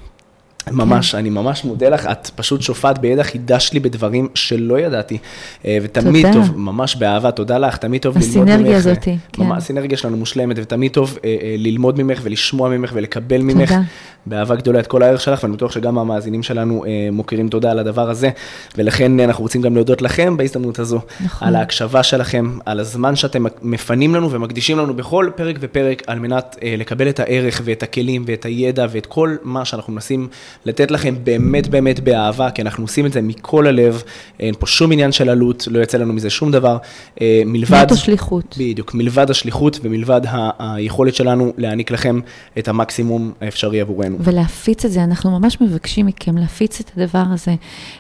ממש, כן. אני ממש מודה לך, את פשוט שופעת בידע, חידשת לי בדברים שלא ידעתי. אה, ותמיד תודה. טוב, ממש באהבה, תודה לך, תמיד טוב ללמוד ממך. הסינרגיה הזאת, כן. ממש, הסינרגיה שלנו מושלמת, ותמיד טוב אה, אה, ללמוד ממך ולשמוע ממך ולקבל ממך. תודה. באהבה גדולה את כל הערך שלך, ואני בטוח שגם המאזינים שלנו מוקירים תודה על הדבר הזה, ולכן אנחנו רוצים גם להודות לכם בהזדמנות הזו, נכון. על ההקשבה שלכם, על הזמן שאתם מפנים לנו ומקדישים לנו בכל פרק ופרק, על מנת לקבל את הערך ואת הכלים ואת הידע ואת כל מה שאנחנו מנסים לתת לכם באמת באמת באהבה, כי אנחנו עושים את זה מכל הלב, אין פה שום עניין של עלות, לא יוצא לנו מזה שום דבר, אה, מלבד... נטו שליחות. בדיוק, מלבד השליחות ומלבד ה- היכולת שלנו להעניק לכם את המקסימום האפשרי עבורנו. ולהפיץ את זה, אנחנו ממש מבקשים מכם להפיץ את הדבר הזה.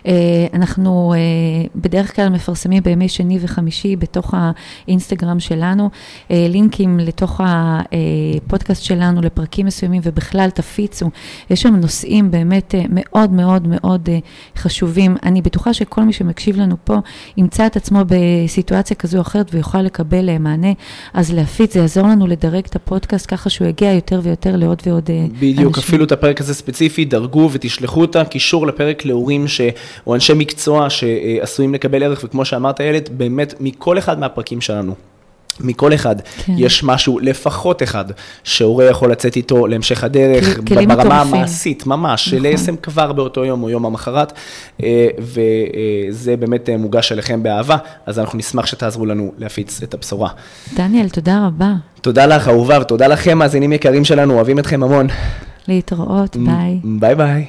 אה, אנחנו אה, בדרך כלל מפרסמים בימי שני וחמישי בתוך האינסטגרם שלנו, לינקים לתוך הפודקאסט שלנו לפרקים מסוימים, ובכלל תפיצו. יש שם נושאים באמת מאוד מאוד מאוד חשובים. אני בטוחה שכל מי שמקשיב לנו פה ימצא את עצמו בסיטואציה כזו או אחרת ויוכל לקבל מענה, אז להפיץ, זה יעזור לנו לדרג את הפודקאסט ככה שהוא יגיע יותר ויותר לעוד ועוד בדיוק, אנשים. בדיוק, אפילו את הפרק הזה ספציפי, דרגו ותשלחו אותה, קישור לפרק להורים ש... או אנשי מקצוע שעשויים לקבל ערך, וכמו שאמרת ילד, באמת מכל אחד מהפרקים שלנו. מכל אחד כן. יש משהו, לפחות אחד, שהורה יכול לצאת איתו להמשך הדרך, כל, ברמה המעשית, ממש, נכון. ליישם כבר באותו יום או יום המחרת, אה, וזה באמת אה, מוגש אליכם באהבה, אז אנחנו נשמח שתעזרו לנו להפיץ את הבשורה. דניאל, תודה רבה. תודה לך, אהובה, ותודה לכם, מאזינים יקרים שלנו, אוהבים אתכם המון. להתראות, ביי. ביי ביי.